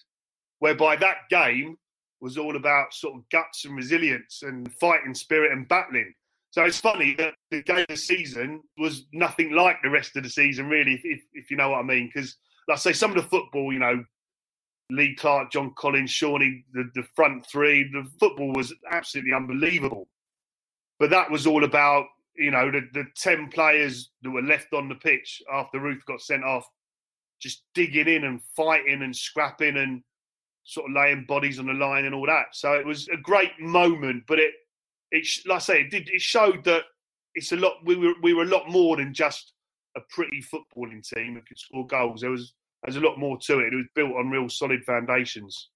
Whereby that game was all about sort of guts and resilience and fighting spirit and battling. So it's funny that the game of the season was nothing like the rest of the season, really, if, if you know what I mean. Because, like I say, some of the football, you know, Lee Clark, John Collins, Shawnee, the, the front three. The football was absolutely unbelievable. but that was all about you know the, the ten players that were left on the pitch after Ruth got sent off, just digging in and fighting and scrapping and sort of laying bodies on the line and all that. So it was a great moment, but it it like I say it did it showed that it's a lot. We were we were a lot more than just a pretty footballing team that could score goals. There was there's a lot more to it. It was built on real solid foundations.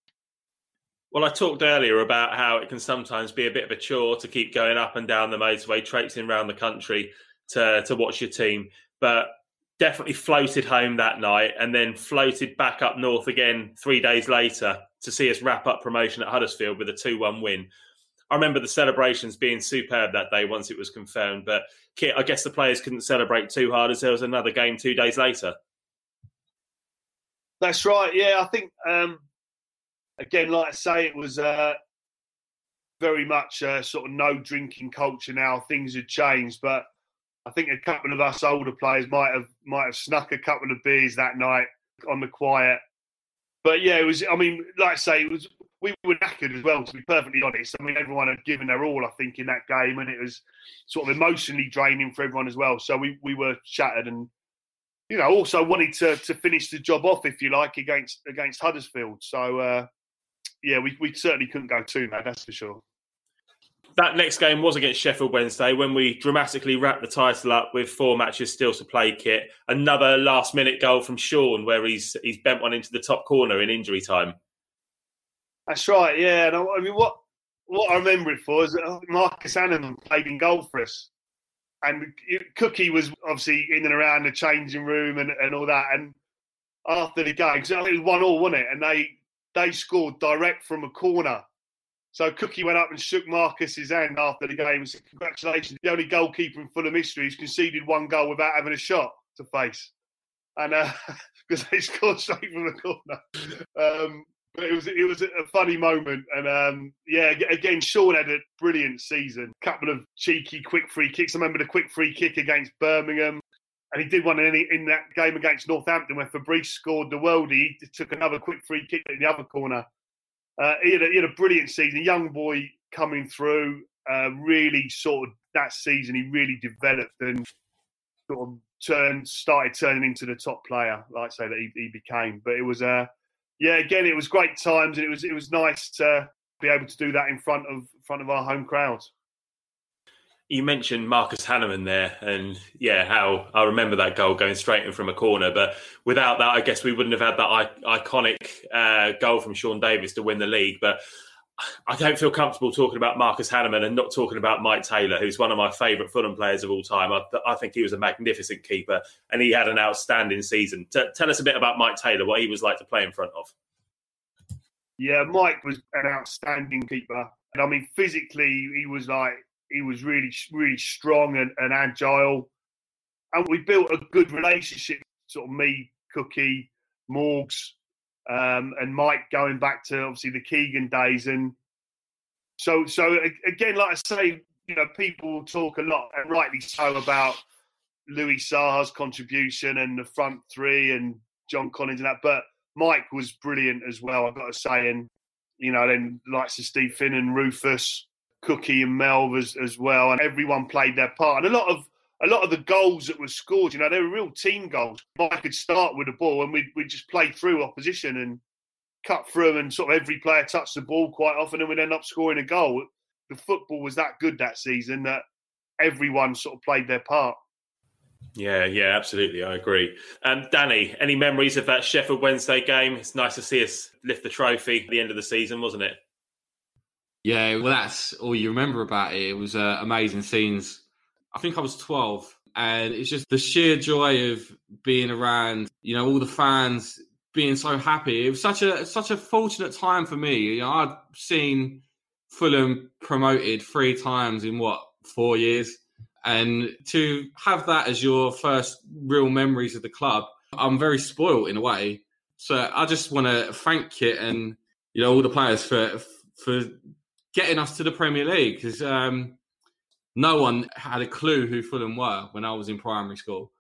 Well, I talked earlier about how it can sometimes be a bit of a chore to keep going up and down the motorway, traipsing around the country to to watch your team, but definitely floated home that night and then floated back up north again three days later to see us wrap up promotion at Huddersfield with a 2 1 win. I remember the celebrations being superb that day once it was confirmed. But Kit, I guess the players couldn't celebrate too hard as there was another game two days later. That's right. Yeah, I think um, again, like I say, it was uh, very much a sort of no drinking culture now. Things had changed, but I think a couple of us older players might have might have snuck a couple of beers that night on the quiet. But yeah, it was. I mean, like I say, it was we were knackered as well, to be perfectly honest. I mean, everyone had given their all, I think, in that game, and it was sort of emotionally draining for everyone as well. So we, we were shattered, and you know, also wanted to to finish the job off, if you like, against against Huddersfield. So uh, yeah, we we certainly couldn't go too mad, that's for sure. That next game was against Sheffield Wednesday when we dramatically wrapped the title up with four matches still to play. Kit another last minute goal from Sean where he's he's bent one into the top corner in injury time. That's right. Yeah, and I, I mean, what what I remember it for is Marcus Hahnemann played in goal for us, and Cookie was obviously in and around the changing room and, and all that. And after the game, because it was one all, wasn't it? And they they scored direct from a corner. So Cookie went up and shook Marcus's hand after the game and said, "Congratulations, the only goalkeeper in Fulham history who's conceded one goal without having a shot to face." And because uh, they scored straight from the corner. Um, but it was it was a funny moment, and um, yeah, again, Sean had a brilliant season. Couple of cheeky quick free kicks. I remember the quick free kick against Birmingham, and he did one in, in that game against Northampton where Fabrice scored the worldie. He took another quick free kick in the other corner. Uh, he, had a, he, had a, brilliant season. Young boy coming through, uh, really sort of that season. He really developed and sort of turned, started turning into the top player, like I say that he, he became. But it was a uh, yeah, again, it was great times, and it was it was nice to be able to do that in front of front of our home crowd. You mentioned Marcus Hahnemann there, and yeah, how I remember that goal going straight in from a corner. But without that, I guess we wouldn't have had that iconic uh, goal from Sean Davis to win the league. But I don't feel comfortable talking about Marcus Hahnemann and not talking about Mike Taylor, who's one of my favourite Fulham players of all time. I, I, think he was a magnificent keeper and he had an outstanding season. T- tell us a bit about Mike Taylor, what he was like to play in front of. Yeah, Mike was an outstanding keeper. And I mean, physically, he was like, he was really, really strong and, and agile. And we built a good relationship, sort of me, Cookie, Morgs, um, and Mike going back to obviously the Keegan days. And so, so again, like I say, you know, people talk a lot, and rightly so, about Louis Saha's contribution and the front three and John Collins and that. But Mike was brilliant as well, I've got to say. And, you know, then likes of Steve Finn and Rufus, Cookie and Melv as, as well. And everyone played their part. And a lot of a lot of the goals that were scored, you know, they were real team goals. Mike could start with the ball and we'd, we'd just play through opposition and cut through them, and sort of every player touched the ball quite often, and we'd end up scoring a goal. The football was that good that season that everyone sort of played their part. Yeah, yeah, absolutely. I agree. Um, Danny, any memories of that Sheffield Wednesday game? It's nice to see us lift the trophy at the end of the season, wasn't it? Yeah, well, that's all you remember about it. It was uh, amazing scenes I think I was 12. And it's just the sheer joy of being around, you know, all the fans being so happy. It was such a such a fortunate time for me. You know, I'd seen Fulham promoted three times in what four years, and to have that as your first real memories of the club, I'm very spoiled in a way. So I just want to thank it and you know all the players for for getting us to the Premier League because um, no one had a clue who Fulham were when I was in primary school.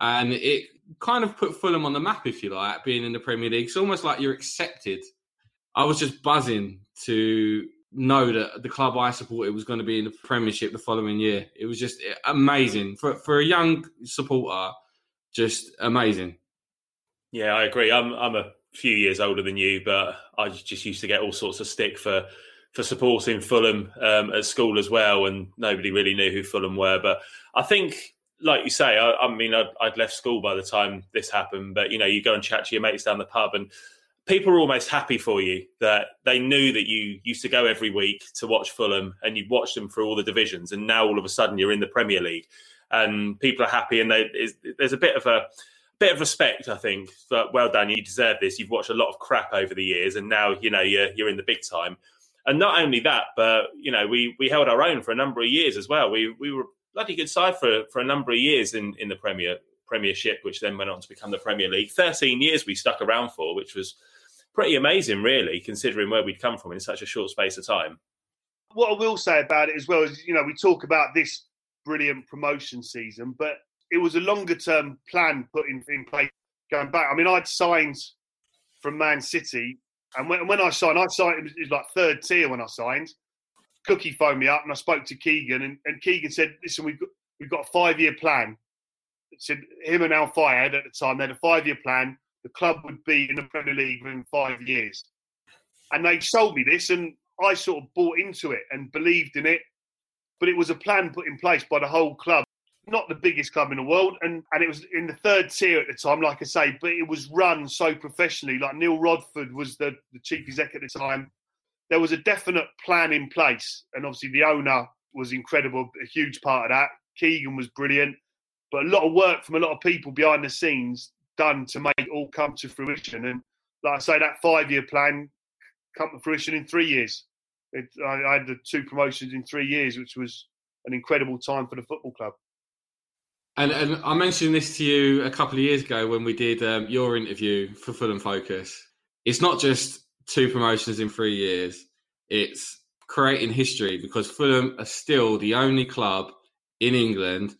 And it kind of put Fulham on the map, if you like, being in the Premier League. It's almost like you're accepted. I was just buzzing to know that the club I supported was going to be in the Premiership the following year. It was just eh, amazing for for a young supporter. Just amazing. Yeah, I agree. I'm I'm a few years older than you, but I just used to get all sorts of stick for for supporting Fulham um, at school as well, and nobody really knew who Fulham were. But I think, like you say, I, I mean, I'd, I'd, left school by the time this happened, but you know, you go and chat to your mates down the pub, and people are almost happy for you that they knew that you used to go every week to watch Fulham, and you watched them through all the divisions, and now all of a sudden you're in the Premier League, and people are happy, and they, there's a bit of a bit of respect, I think. But well done, you deserve this. You've watched a lot of crap over the years, and now you know you're you're in the big time. And not only that, but you know, we we held our own for a number of years as well. We we were bloody good side for for a number of years in in the Premier Premiership, which then went on to become the Premier League. Thirteen years we stuck around for, which was pretty amazing, really, considering where we'd come from in such a short space of time. What I will say about it as well is, you know, we talk about this brilliant promotion season, but it was a longer term plan put in, in place going back. I mean, I'd signed from Man City and when, when I signed, I signed, it was, like third tier when I signed. Cookie phoned me up and I spoke to Keegan, and, and Keegan said, Listen, we've got, we've got a five year plan. It said him and Al Fayed at the time, they had a five year plan. The club would be in the Premier League within five years. And they sold me this, and I sort of bought into it and believed in it. But it was a plan put in place by the whole club not the biggest club in the world, and, and it was in the third tier at the time, like I say, but it was run so professionally. Like Neil Rodford was the, the chief exec at the time. There was a definite plan in place, and obviously the owner was incredible, a huge part of that. Keegan was brilliant, but a lot of work from a lot of people behind the scenes done to make it all come to fruition. And like I say, that five year plan come to fruition in three years. It, I, I had the two promotions in three years, which was an incredible time for the football club. And, and I mentioned this to you a couple of years ago when we did um, your interview for Fulham Focus. It's not just two promotions in three years, it's creating history because Fulham are still the only club in England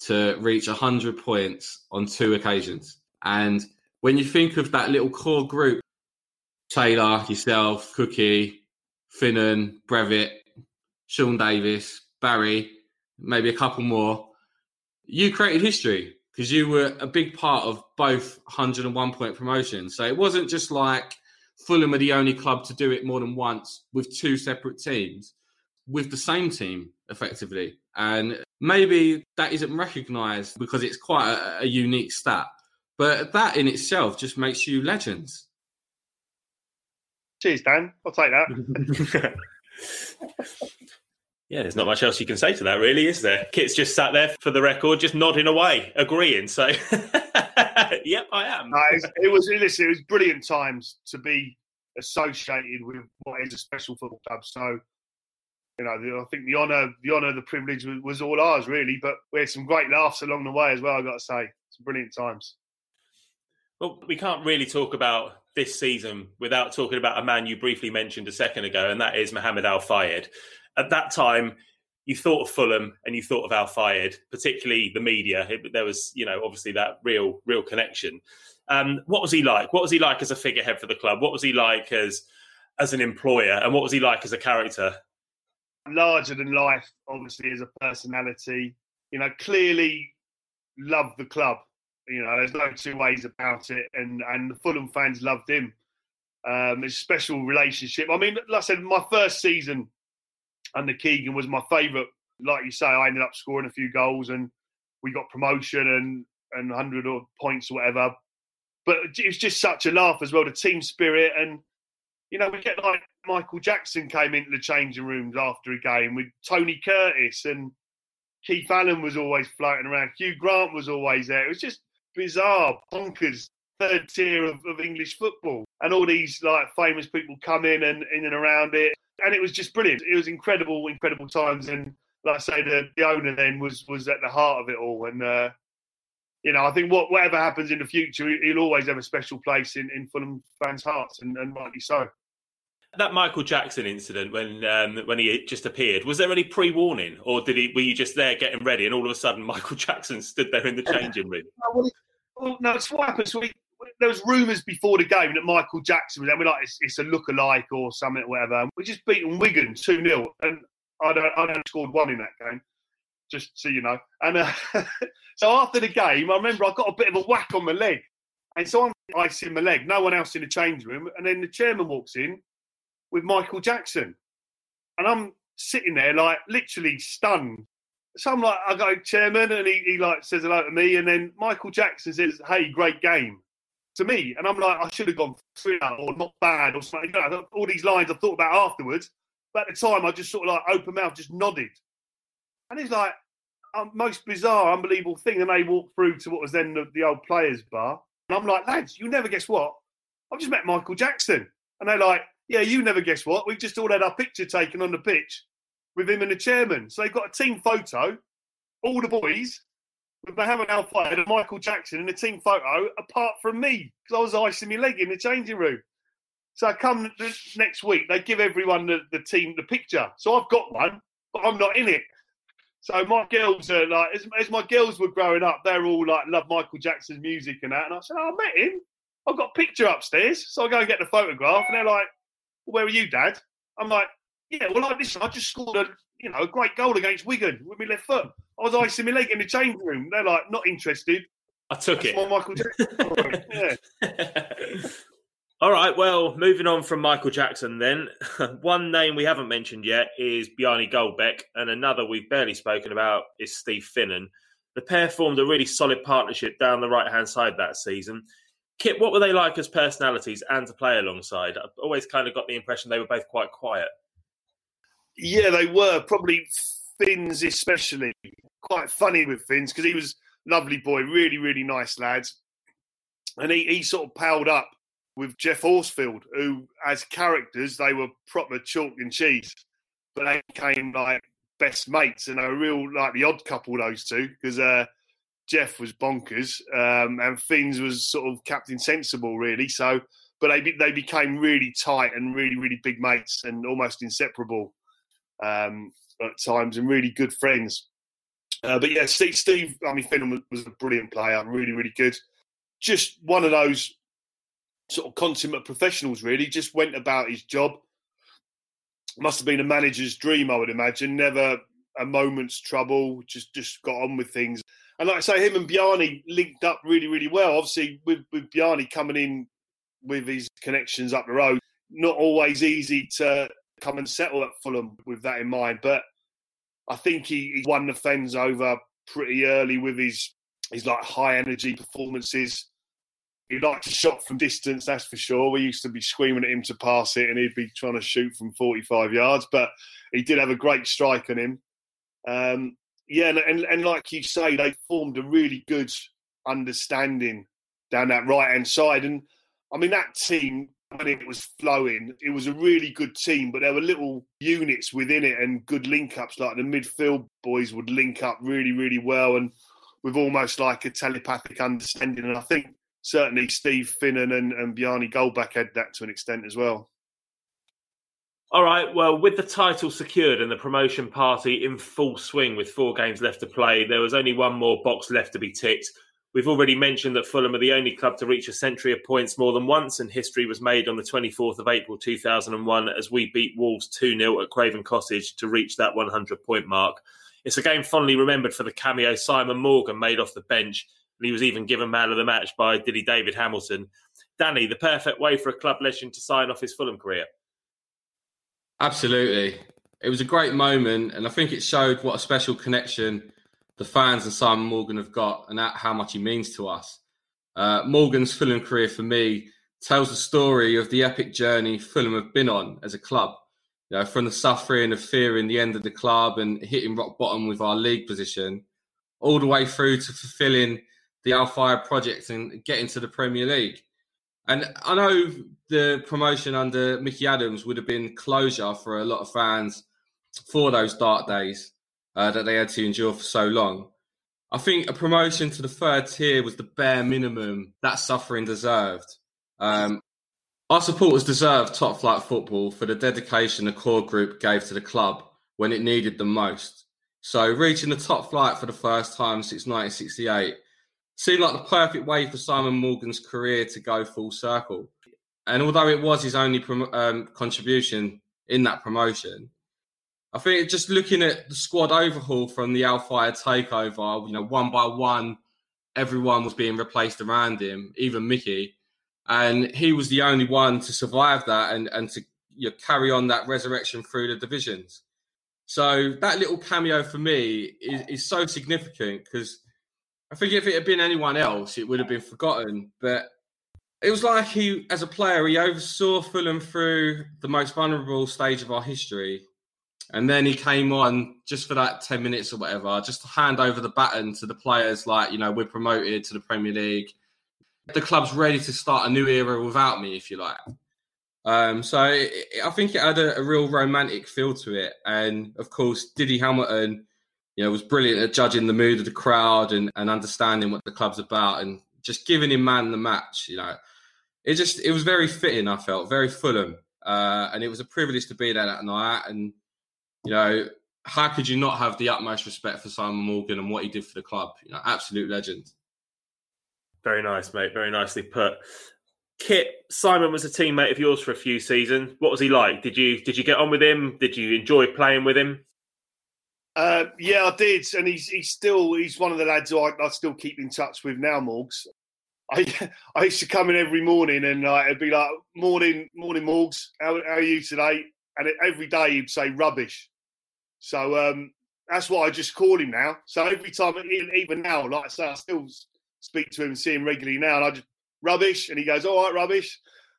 to reach 100 points on two occasions. And when you think of that little core group, Taylor, yourself, Cookie, Finnan, Brevett, Sean Davis, Barry, maybe a couple more, you created history because you were a big part of both 101 point promotions. So it wasn't just like Fulham are the only club to do it more than once with two separate teams, with the same team effectively. And maybe that isn't recognised because it's quite a, a unique stat. But that in itself just makes you legends. Cheers, Dan. I'll take that. Yeah, there's not much else you can say to that, really, is there? Kit's just sat there for the record, just nodding away, agreeing. So, yep, I am. it was listen, it was brilliant times to be associated with what is a special football club. So, you know, I think the honour, the honour, the privilege was, was, all ours, really. But we had some great laughs along the way as well. I got to say, some brilliant times. Well, we can't really talk about this season without talking about a man you briefly mentioned a second ago, and that is Mohamed Al Fayed at that time, you thought of Fulham and you thought of Al Fayed, particularly the media. It, there was, you know, obviously that real, real connection. Um, what was he like? What was he like as a figurehead for the club? What was he like as as an employer? And what was he like as a character? Larger than life, obviously, as a personality. You know, clearly loved the club. You know, there's no two ways about it. And and the Fulham fans loved him. Um, it's a special relationship. I mean, like I said, my first season under Keegan was my favourite. Like you say, I ended up scoring a few goals and we got promotion and and hundred or points or whatever. But it was just such a laugh as well. The team spirit and you know we get like Michael Jackson came into the changing rooms after a game with Tony Curtis and Keith Allen was always floating around. Hugh Grant was always there. It was just bizarre, bonkers third tier of, of English football, and all these like famous people come in and in and around it and it was just brilliant. It was incredible, incredible times. And like I say, the, the owner then was was at the heart of it all. And uh, you know, I think what whatever happens in the future, he'll always have a special place in, in Fulham fans' hearts, and, and rightly so. That Michael Jackson incident when um, when he just appeared, was there any pre warning, or did he were you just there getting ready, and all of a sudden Michael Jackson stood there in the changing room? well, no, it's what happens. We, there was rumours before the game that Michael Jackson was. And we're like, it's, it's a look-alike or something, or whatever. We just beaten Wigan two 0 and I don't, I don't scored one in that game. Just so you know. And uh, so after the game, I remember I got a bit of a whack on my leg, and so I'm icing my leg. No one else in the change room, and then the chairman walks in with Michael Jackson, and I'm sitting there like literally stunned. So I'm like, I go, chairman, and he, he like says hello to me, and then Michael Jackson says, "Hey, great game." To me, and I'm like, I should have gone three or not bad or something. You know, all these lines I thought about afterwards, but at the time I just sort of like open mouth, just nodded, and he's like, um, most bizarre, unbelievable thing. And they walk through to what was then the, the old players' bar, and I'm like, lads, you never guess what? I've just met Michael Jackson, and they're like, yeah, you never guess what? We've just all had our picture taken on the pitch with him and the chairman. So they've got a team photo, all the boys, with Mohamed Al Fayed and Michael Jackson in a team photo, apart from me, because I was icing my leg in the changing room. So I come next week, they give everyone the, the team the picture. So I've got one, but I'm not in it. So my girls are like, as, as my girls were growing up, they're all like, love Michael Jackson's music and that. And I said, oh, I met him. I've got a picture upstairs. So I go and get the photograph, and they're like, well, where are you, Dad? I'm like, yeah, well, like, listen, I just scored a you know a great goal against Wigan with my left foot. I was icing my leg in the change room. They're like, not interested. I took That's it. Michael Jackson. yeah. All right, well, moving on from Michael Jackson, then one name we haven't mentioned yet is Bjarne Goldbaek, and another we've barely spoken about is Steve Finnan. The pair formed a really solid partnership down the right hand side that season. Kit, what were they like as personalities and to play alongside? I've always kind of got the impression they were both quite quiet. Yeah, they were probably Finns, especially quite funny with Finns because he was lovely boy, really, really nice lad, and he, he sort of palled up with Geoff Horsfield, who, as characters, they were proper chalk and cheese, but they became like best mates and a real like the odd couple those two because uh, Geoff was bonkers um, and Finns was sort of Captain Sensible really. So, but they they became really tight and really really big mates and almost inseparable um, at times and really good friends. Uh, but yeah, Steve, Steve, I mean, Finnan was, a brilliant player, really, really good. Just one of those sort of consummate professionals, really. Just went about his job. Must have been a manager's dream, I would imagine. Never a moment's trouble. Just just got on with things. And like I say, him and Bjarne linked up really, really well. Obviously, with with Bjarne coming in with his connections up the road, not always easy to come and settle at Fulham with that in mind. But I think he, he won the fens over pretty early with his his like high energy performances. He liked to shot from distance, that's for sure. We used to be screaming at him to pass it, and he'd be trying to shoot from 45 yards. But he did have a great strike on him. Um, yeah, and, and, and like you say, they formed a really good understanding down that right hand side. And I mean, that team when it was flowing, it was a really good team, but there were little units within it and good link ups. Like the midfield boys would link up really, really well and with almost like a telepathic understanding. And I think certainly Steve Finnan and, and Bjarne Goldbaek had that to an extent as well. All right. Well, with the title secured and the promotion party in full swing with four games left to play, there was only one more box left to be ticked. We've already mentioned that Fulham are the only club to reach a century of points more than once, and history was made on the 24th of April 2001 as we beat Wolves 2 0 at Craven Cottage to reach that 100 point mark. It's a game fondly remembered for the cameo Simon Morgan made off the bench, and he was even given man of the match by Diddy David Hamilton. Danny, the perfect way for a club legend to sign off his Fulham career. Absolutely. It was a great moment, and I think it showed what a special connection the fans and Simon Morgan have got and how much he means to us. Uh, Morgan's Fulham career for me tells the story of the epic journey Fulham have been on as a club. You know, from the suffering of fearing the end of the club and hitting rock bottom with our league position, all the way through to fulfilling the Al Fayed project and getting to the Premier League. And I know the promotion under Mickey Adams would have been closure for a lot of fans for those dark days uh, that they had to endure for so long. I think a promotion to the third tier was the bare minimum that suffering deserved. Um, our supporters deserve top flight football for the dedication the core group gave to the club when it needed them most. So, reaching the top flight for the first time since 1968 seemed like the perfect way for Simon Morgan's career to go full circle. And although it was his only prom- um, contribution in that promotion, I think just looking at the squad overhaul from the Al Fayed takeover, you know, one by one, everyone was being replaced around him, even Mickey, and he was the only one to survive that and and to you know, carry on that resurrection through the divisions. So that little cameo for me is, is so significant because I think if it had been anyone else, it would have been forgotten. But it was like he, as a player, he oversaw Fulham through the most vulnerable stage of our history. And then he came on just for that 10 minutes or whatever, just to hand over the baton to the players like, you know, we're promoted to the Premier League. The club's ready to start a new era without me, if you like. Um, so it, I think it had a, a, real romantic feel to it. And of course, Diddy Hamilton, you know, was brilliant at judging the mood of the crowd and, and understanding what the club's about and just giving him man the match, you know it just it was very fitting. I felt very Fulham, uh, and it was a privilege to be there that night. And you know, how could you not have the utmost respect for Simon Morgan and what he did for the club? You know, absolute legend. Very nice, mate. Very nicely put. Kit Simon was a teammate of yours for a few seasons. What was he like? Did you did you get on with him? Did you enjoy playing with him? Uh, yeah, I did, and he's he's still he's one of the lads who I, I still keep in touch with now, Morgs. I I used to come in every morning and uh, it'd be like morning morning Morgs, how, how are you today? And every day he'd say rubbish. So um, that's what I just call him now. So every time, even now, like I say, I still speak to him and see him regularly now, and I just rubbish, and he goes, "All right, rubbish,"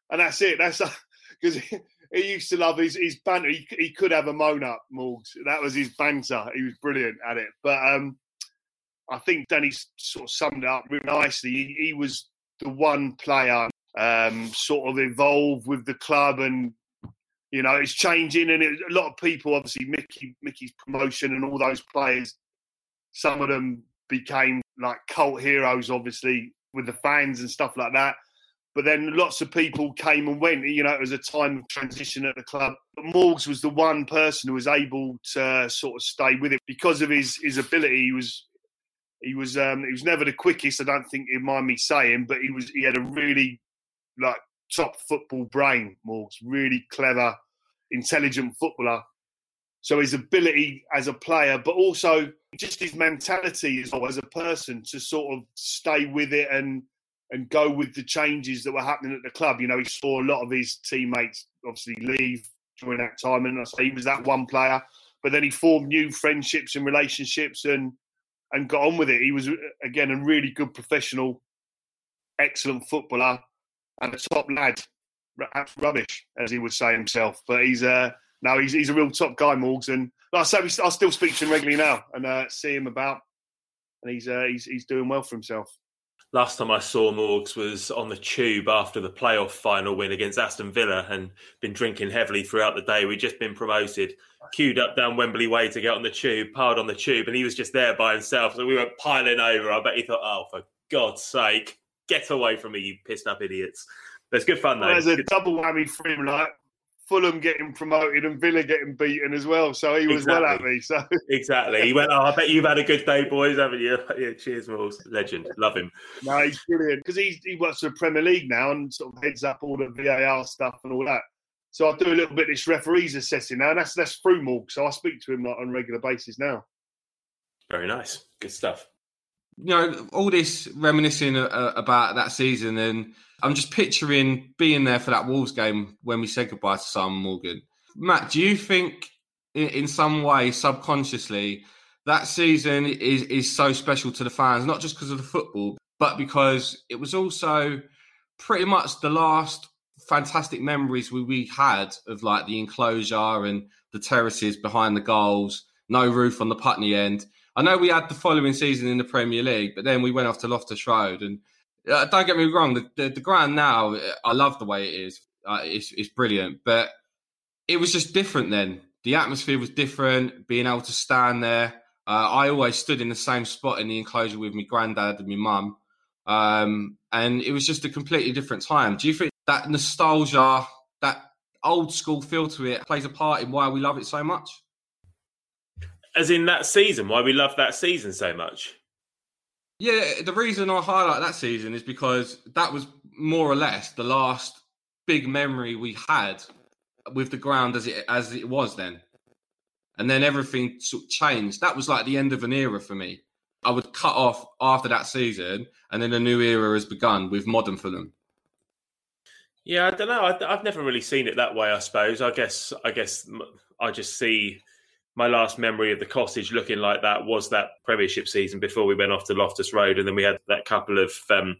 and that's it. That's because he, he, used to love his, his banter. He, he could have a moan up, Morgs. That was his banter. He was brilliant at it. But um, I think Danny sort of summed it up really nicely. He, he was the one player um, sort of evolved with the club and you know it's changing and it, a lot of people obviously Mickey Mickey's promotion and all those players some of them became like cult heroes obviously with the fans and stuff like that but then lots of people came and went you know it was a time of transition at the club but Morgs was the one person who was able to sort of stay with it because of his his ability he was he was um, he was never the quickest. I don't think you mind me saying, but he was he had a really like top football brain. Morgs really clever, intelligent footballer. So his ability as a player, but also just his mentality as well as a person to sort of stay with it and and go with the changes that were happening at the club. You know, he saw a lot of his teammates obviously leave during that time, and I say he was that one player. But then he formed new friendships and relationships, and and got on with it. He was again a really good professional, excellent footballer, and a top lad. That's Rubbish, as he would say himself, but he's uh no, he's he's a real top guy, Morgs, and like I say, I still speak to him regularly now and uh, see him about, and he's uh, he's he's doing well for himself. Last time I saw Morgs was on the tube after the playoff final win against Aston Villa and been drinking heavily throughout the day. We'd just been promoted, queued up down Wembley Way to get on the tube, piled on the tube, and he was just there by himself. So we were piling over. I bet he thought, oh, for God's sake, get away from me, you pissed up idiots. That's good fun, though. There's a double whammy for him, like Fulham getting promoted and Villa getting beaten as well. So he was exactly. well at me. So exactly, he went. Oh, I bet you've had a good day, boys, haven't you? yeah, cheers, Mills. Legend, love him. No, he's brilliant because he he works for the Premier League now and sort of heads up all the VAR stuff and all that. So I do a little bit of this referees assessing now. And that's that's through Morg. So I speak to him like, on a regular basis now. Very nice, good stuff. You know, all this reminiscing uh, about that season and I'm just picturing being there for that Wolves game when we said goodbye to Simon Morgan. Matt, do you think in, in some way, subconsciously, that season is, is so special to the fans, not just because of the football, but because it was also pretty much the last fantastic memories we, we had of like the enclosure and the terraces behind the goals, no roof on the Putney end. I know we had the following season in the Premier League, but then we went off to Loftus Road and uh, don't get me wrong, the, the, the ground now, uh, I love the way it is. Uh, it's, it's brilliant, but it was just different then. The atmosphere was different. Being able to stand there, uh, I always stood in the same spot in the enclosure with my granddad and my mum, um, and it was just a completely different time. Do you think that nostalgia, that old school feel to it, plays a part in why we love it so much? As in that season, why we love that season so much? Yeah, the reason I highlight that season is because that was more or less the last big memory we had with the ground as it as it was then. And then everything sort of changed. That was like the end of an era for me. I would cut off after that season, and then a new era has begun with modern Fulham. Yeah, I don't know. I, have never really seen it that way. I suppose. I guess. I guess I just see my last memory of the cottage looking like that was that Premiership season before we went off to Loftus Road, and then we had that couple of um,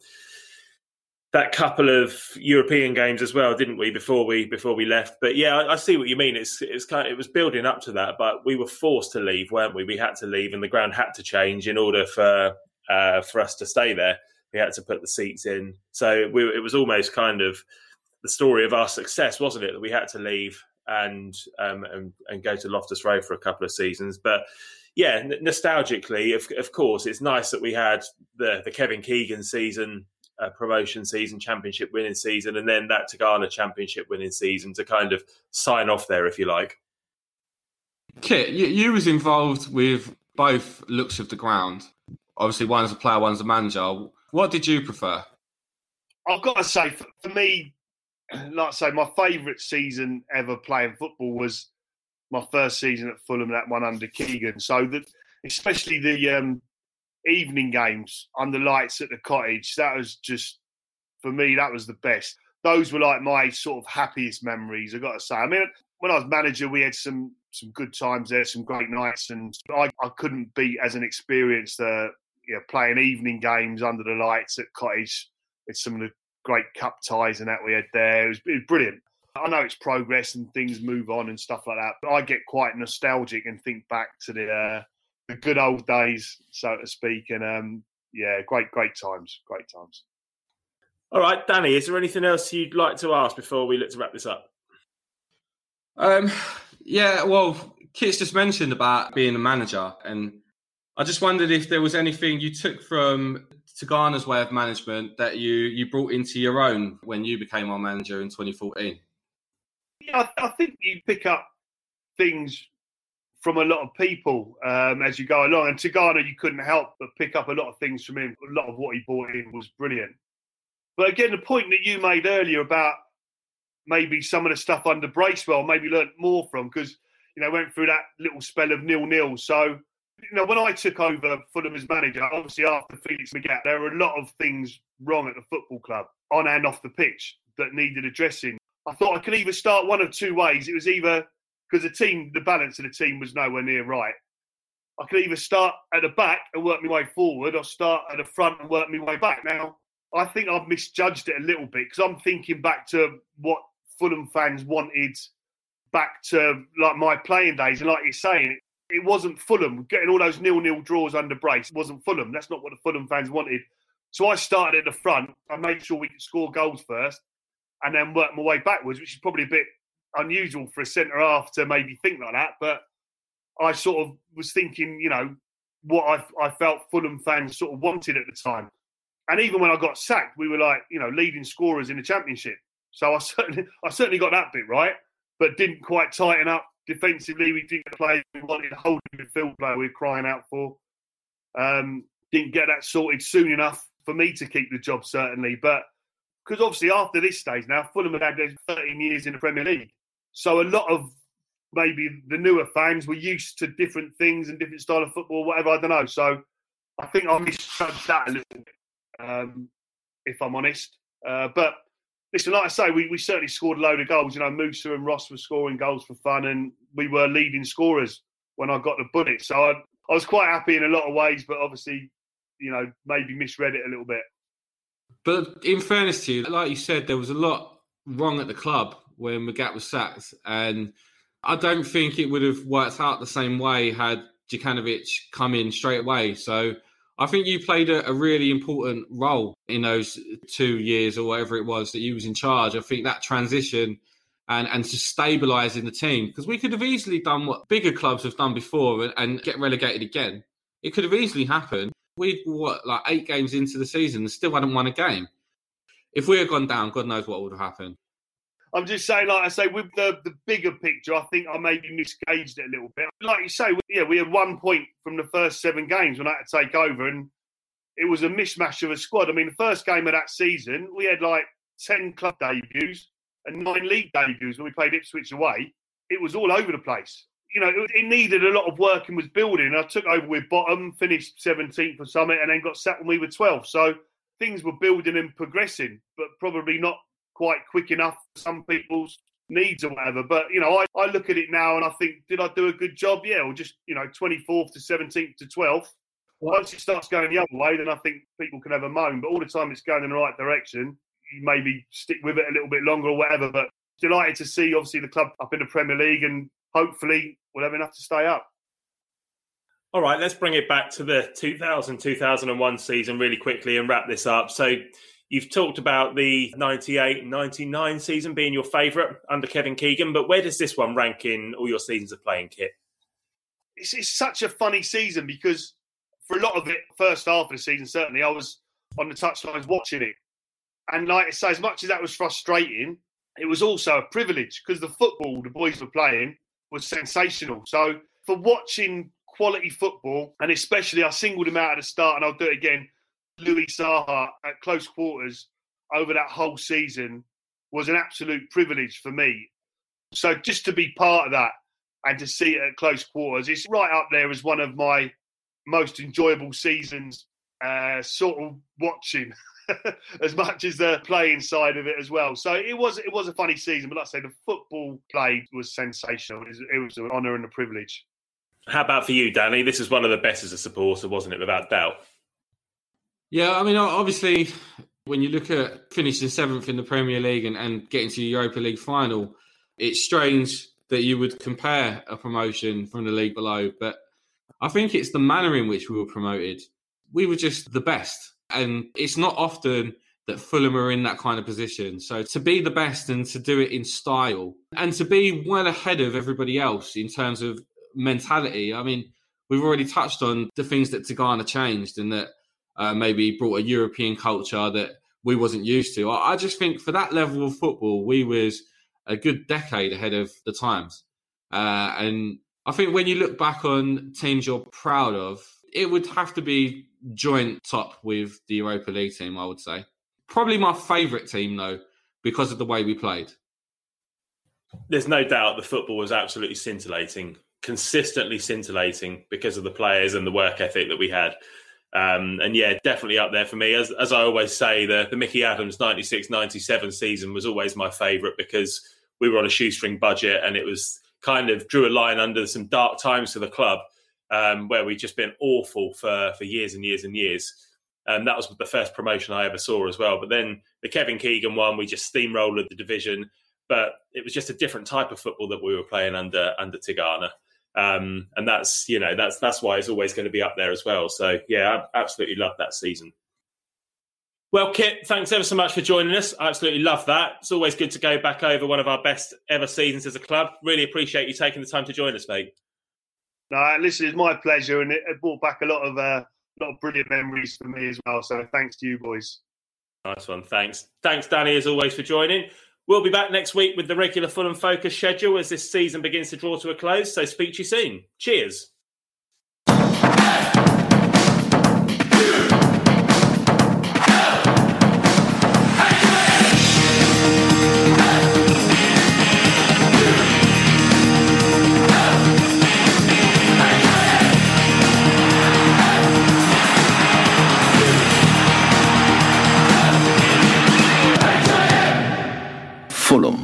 that couple of European games as well, didn't we? Before we before we left, but yeah, I, I, see what you mean. It's it's kind of, it was building up to that, but we were forced to leave, weren't we? We had to leave, and the ground had to change in order for uh, for us to stay there. We had to put the seats in, so we, it was almost kind of the story of our success, wasn't it? That we had to leave and um, and, and go to Loftus Road for a couple of seasons, but yeah, nostalgically, of, of course, it's nice that we had the the Kevin Keegan season uh, promotion season, championship winning season, and then that Tigana championship winning season to kind of sign off there, if you like. Kit, you, you was involved with both looks of the ground. Obviously, one as a player, one as a manager. What did you prefer? I've got to say, for, for me, like I say, my favourite season ever playing football was my first season at Fulham, that one under Keegan. So that, especially the um, evening games under lights at the cottage. That was just for me. That was the best. Those were like my sort of happiest memories. I got to say. I mean, when I was manager, we had some some good times there, some great nights, and I, I couldn't beat as an experienced uh, you know, playing evening games under the lights at cottage with some of the great cup ties and that we had there. It was, it was brilliant. I know it's progress and things move on and stuff like that, but I get quite nostalgic and think back to the uh, the good old days, so to speak. And um, yeah, great, great times, great times. All right, Danny, is there anything else you'd like to ask before we look to wrap this up? Um, yeah, well, Kit's just mentioned about being a manager, and I just wondered if there was anything you took from Tigana's way of management that you you brought into your own when you became our manager in 2014. Yeah, I, I think you pick up things from a lot of people um, as you go along. And Tigana, you couldn't help but pick up a lot of things from him. A lot of what he brought in was brilliant. But again, the point that you made earlier about maybe some of the stuff under Bracewell, maybe learnt more from because you know went through that little spell of nil nil. So you know when I took over Fulham as manager, obviously after Felix Magath, there were a lot of things wrong at the football club on and off the pitch that needed addressing. I thought I could either start one of two ways. It was either because the team, the balance of the team was nowhere near right. I could either start at the back and work my way forward, or start at the front and work my way back. Now, I think I've misjudged it a little bit because I'm thinking back to what Fulham fans wanted back to like my playing days, and like you're saying, it wasn't Fulham getting all those nil-nil draws under brace. It wasn't Fulham. That's not what the Fulham fans wanted. So I started at the front. I made sure we could score goals first, and then work my way backwards, which is probably a bit unusual for a centre half to maybe think like that. But I sort of was thinking, you know, what I, I felt Fulham fans sort of wanted at the time. And even when I got sacked, we were like, you know, leading scorers in the championship. So I certainly, I certainly got that bit right, but didn't quite tighten up defensively. We didn't play. We wanted a holding midfield player we were crying out for. Um, didn't get that sorted soon enough for me to keep the job, certainly. But because obviously after this stage now, Fulham had had 13 years in the Premier League. So a lot of maybe the newer fans were used to different things and different style of football, whatever. I don't know. So I think I misjudged that a little bit, um, if I'm honest. Uh, but listen, like I say, we, we certainly scored a load of goals. You know, Moussa and Ross were scoring goals for fun, and we were leading scorers when I got the bullet. So I, I was quite happy in a lot of ways, but obviously, you know, maybe misread it a little bit. But in fairness to you, like you said, there was a lot wrong at the club when Magath was sacked. And I don't think it would have worked out the same way had Jokanovic come in straight away. So I think you played a, a, really important role in those two years or whatever it was that you was in charge. I think that transition and, and just stabilising the team because we could have easily done what bigger clubs have done before and, and get relegated again. It could have easily happened. We'd what like eight games into the season and still hadn't won a game. If we had gone down, God knows what would have happened. I'm just saying, like I say, with the, the bigger picture, I think I maybe misgauged it a little bit. Like you say, yeah, we had one point from the first seven games when I had to take over, and it was a mishmash of a squad. I mean, the first game of that season, we had like 10 club debuts and nine league debuts when we played Ipswich away. It was all over the place. You know, it, it needed a lot of work and was building. I took over with bottom, finished 17th for something, and then got sacked when we were 12. So things were building and progressing, but probably not quite quick enough for some people's needs or whatever. But, you know, I, I look at it now and I think, did I do a good job? Yeah, or just, you know, 24th to 17th to 12th once it starts going the other way, then I think people can have a moan. But all the time it's going in the right direction, you maybe stick with it a little bit longer or whatever. But delighted to see, obviously, the club up in the Premier League and hopefully we'll have enough to stay up. All right, let's bring it back to the 2000 2001 season really quickly and wrap this up. So, you've talked about the 98 99 season being your favourite under Kevin Keegan, but where does this one rank in all your seasons of playing kit? It's, it's such a funny season because for a lot of it, first half of the season, certainly, I was on the touchlines watching it. And like I say, as much as that was frustrating, it was also a privilege because the football the boys were playing was sensational. So for watching quality football, and especially I singled him out at the start, and I'll do it again. Louis Saha at close quarters over that whole season was an absolute privilege for me. So just to be part of that and to see it at close quarters, it's right up there as one of my most enjoyable seasons uh, sort of watching as much as the playing side of it as well. So it was it was a funny season, but like I say, the football played was sensational. It was, it was an honour and a privilege. How about for you, Danny? This is one of the best as a supporter, wasn't it? Without doubt. Yeah, I mean, obviously, when you look at finishing seventh in the Premier League and, and getting to the Europa League final, it's strange that you would compare a promotion from the league below, but I think it's the manner in which we were promoted. We were just the best. And it's not often that Fulham are in that kind of position. So to be the best and to do it in style and to be well ahead of everybody else in terms of mentality. I mean, we've already touched on the things that Tigana changed and that uh, maybe brought a European culture that we wasn't used to. I, I just think for that level of football, we was a good decade ahead of the times. Uh, and I think when you look back on teams you're proud of, it would have to be joint top with the Europa League team, I would say. Probably my favourite team, though, because of the way we played. There's no doubt the football was absolutely scintillating, consistently scintillating because of the players and the work ethic that we had. Um, and yeah, definitely up there for me. As, as I always say, the, the Micky Adams 96 97 season was always my favourite because we were on a shoestring budget and it was kind of drew a line under some dark times for the club, um, where we'd just been awful for for years and years and years. And that was the first promotion I ever saw as well. But then the Kevin Keegan one, we just steamrolled the division. But it was just a different type of football that we were playing under under Tigana. Um, and that's you know that's that's why it's always going to be up there as well. So yeah, I absolutely love that season. Well, Kit, thanks ever so much for joining us. I absolutely love that. It's always good to go back over one of our best ever seasons as a club. Really appreciate you taking the time to join us, mate. No, listen, it's my pleasure, and it, brought back a lot of uh, a lot of brilliant memories for me as well. So thanks to you, boys. Nice one. Thanks. Thanks, Danny, as always, for joining. We'll be back next week with the regular Fulham Focus schedule as this season begins to draw to a close. So speak to you soon. Cheers. Fulham.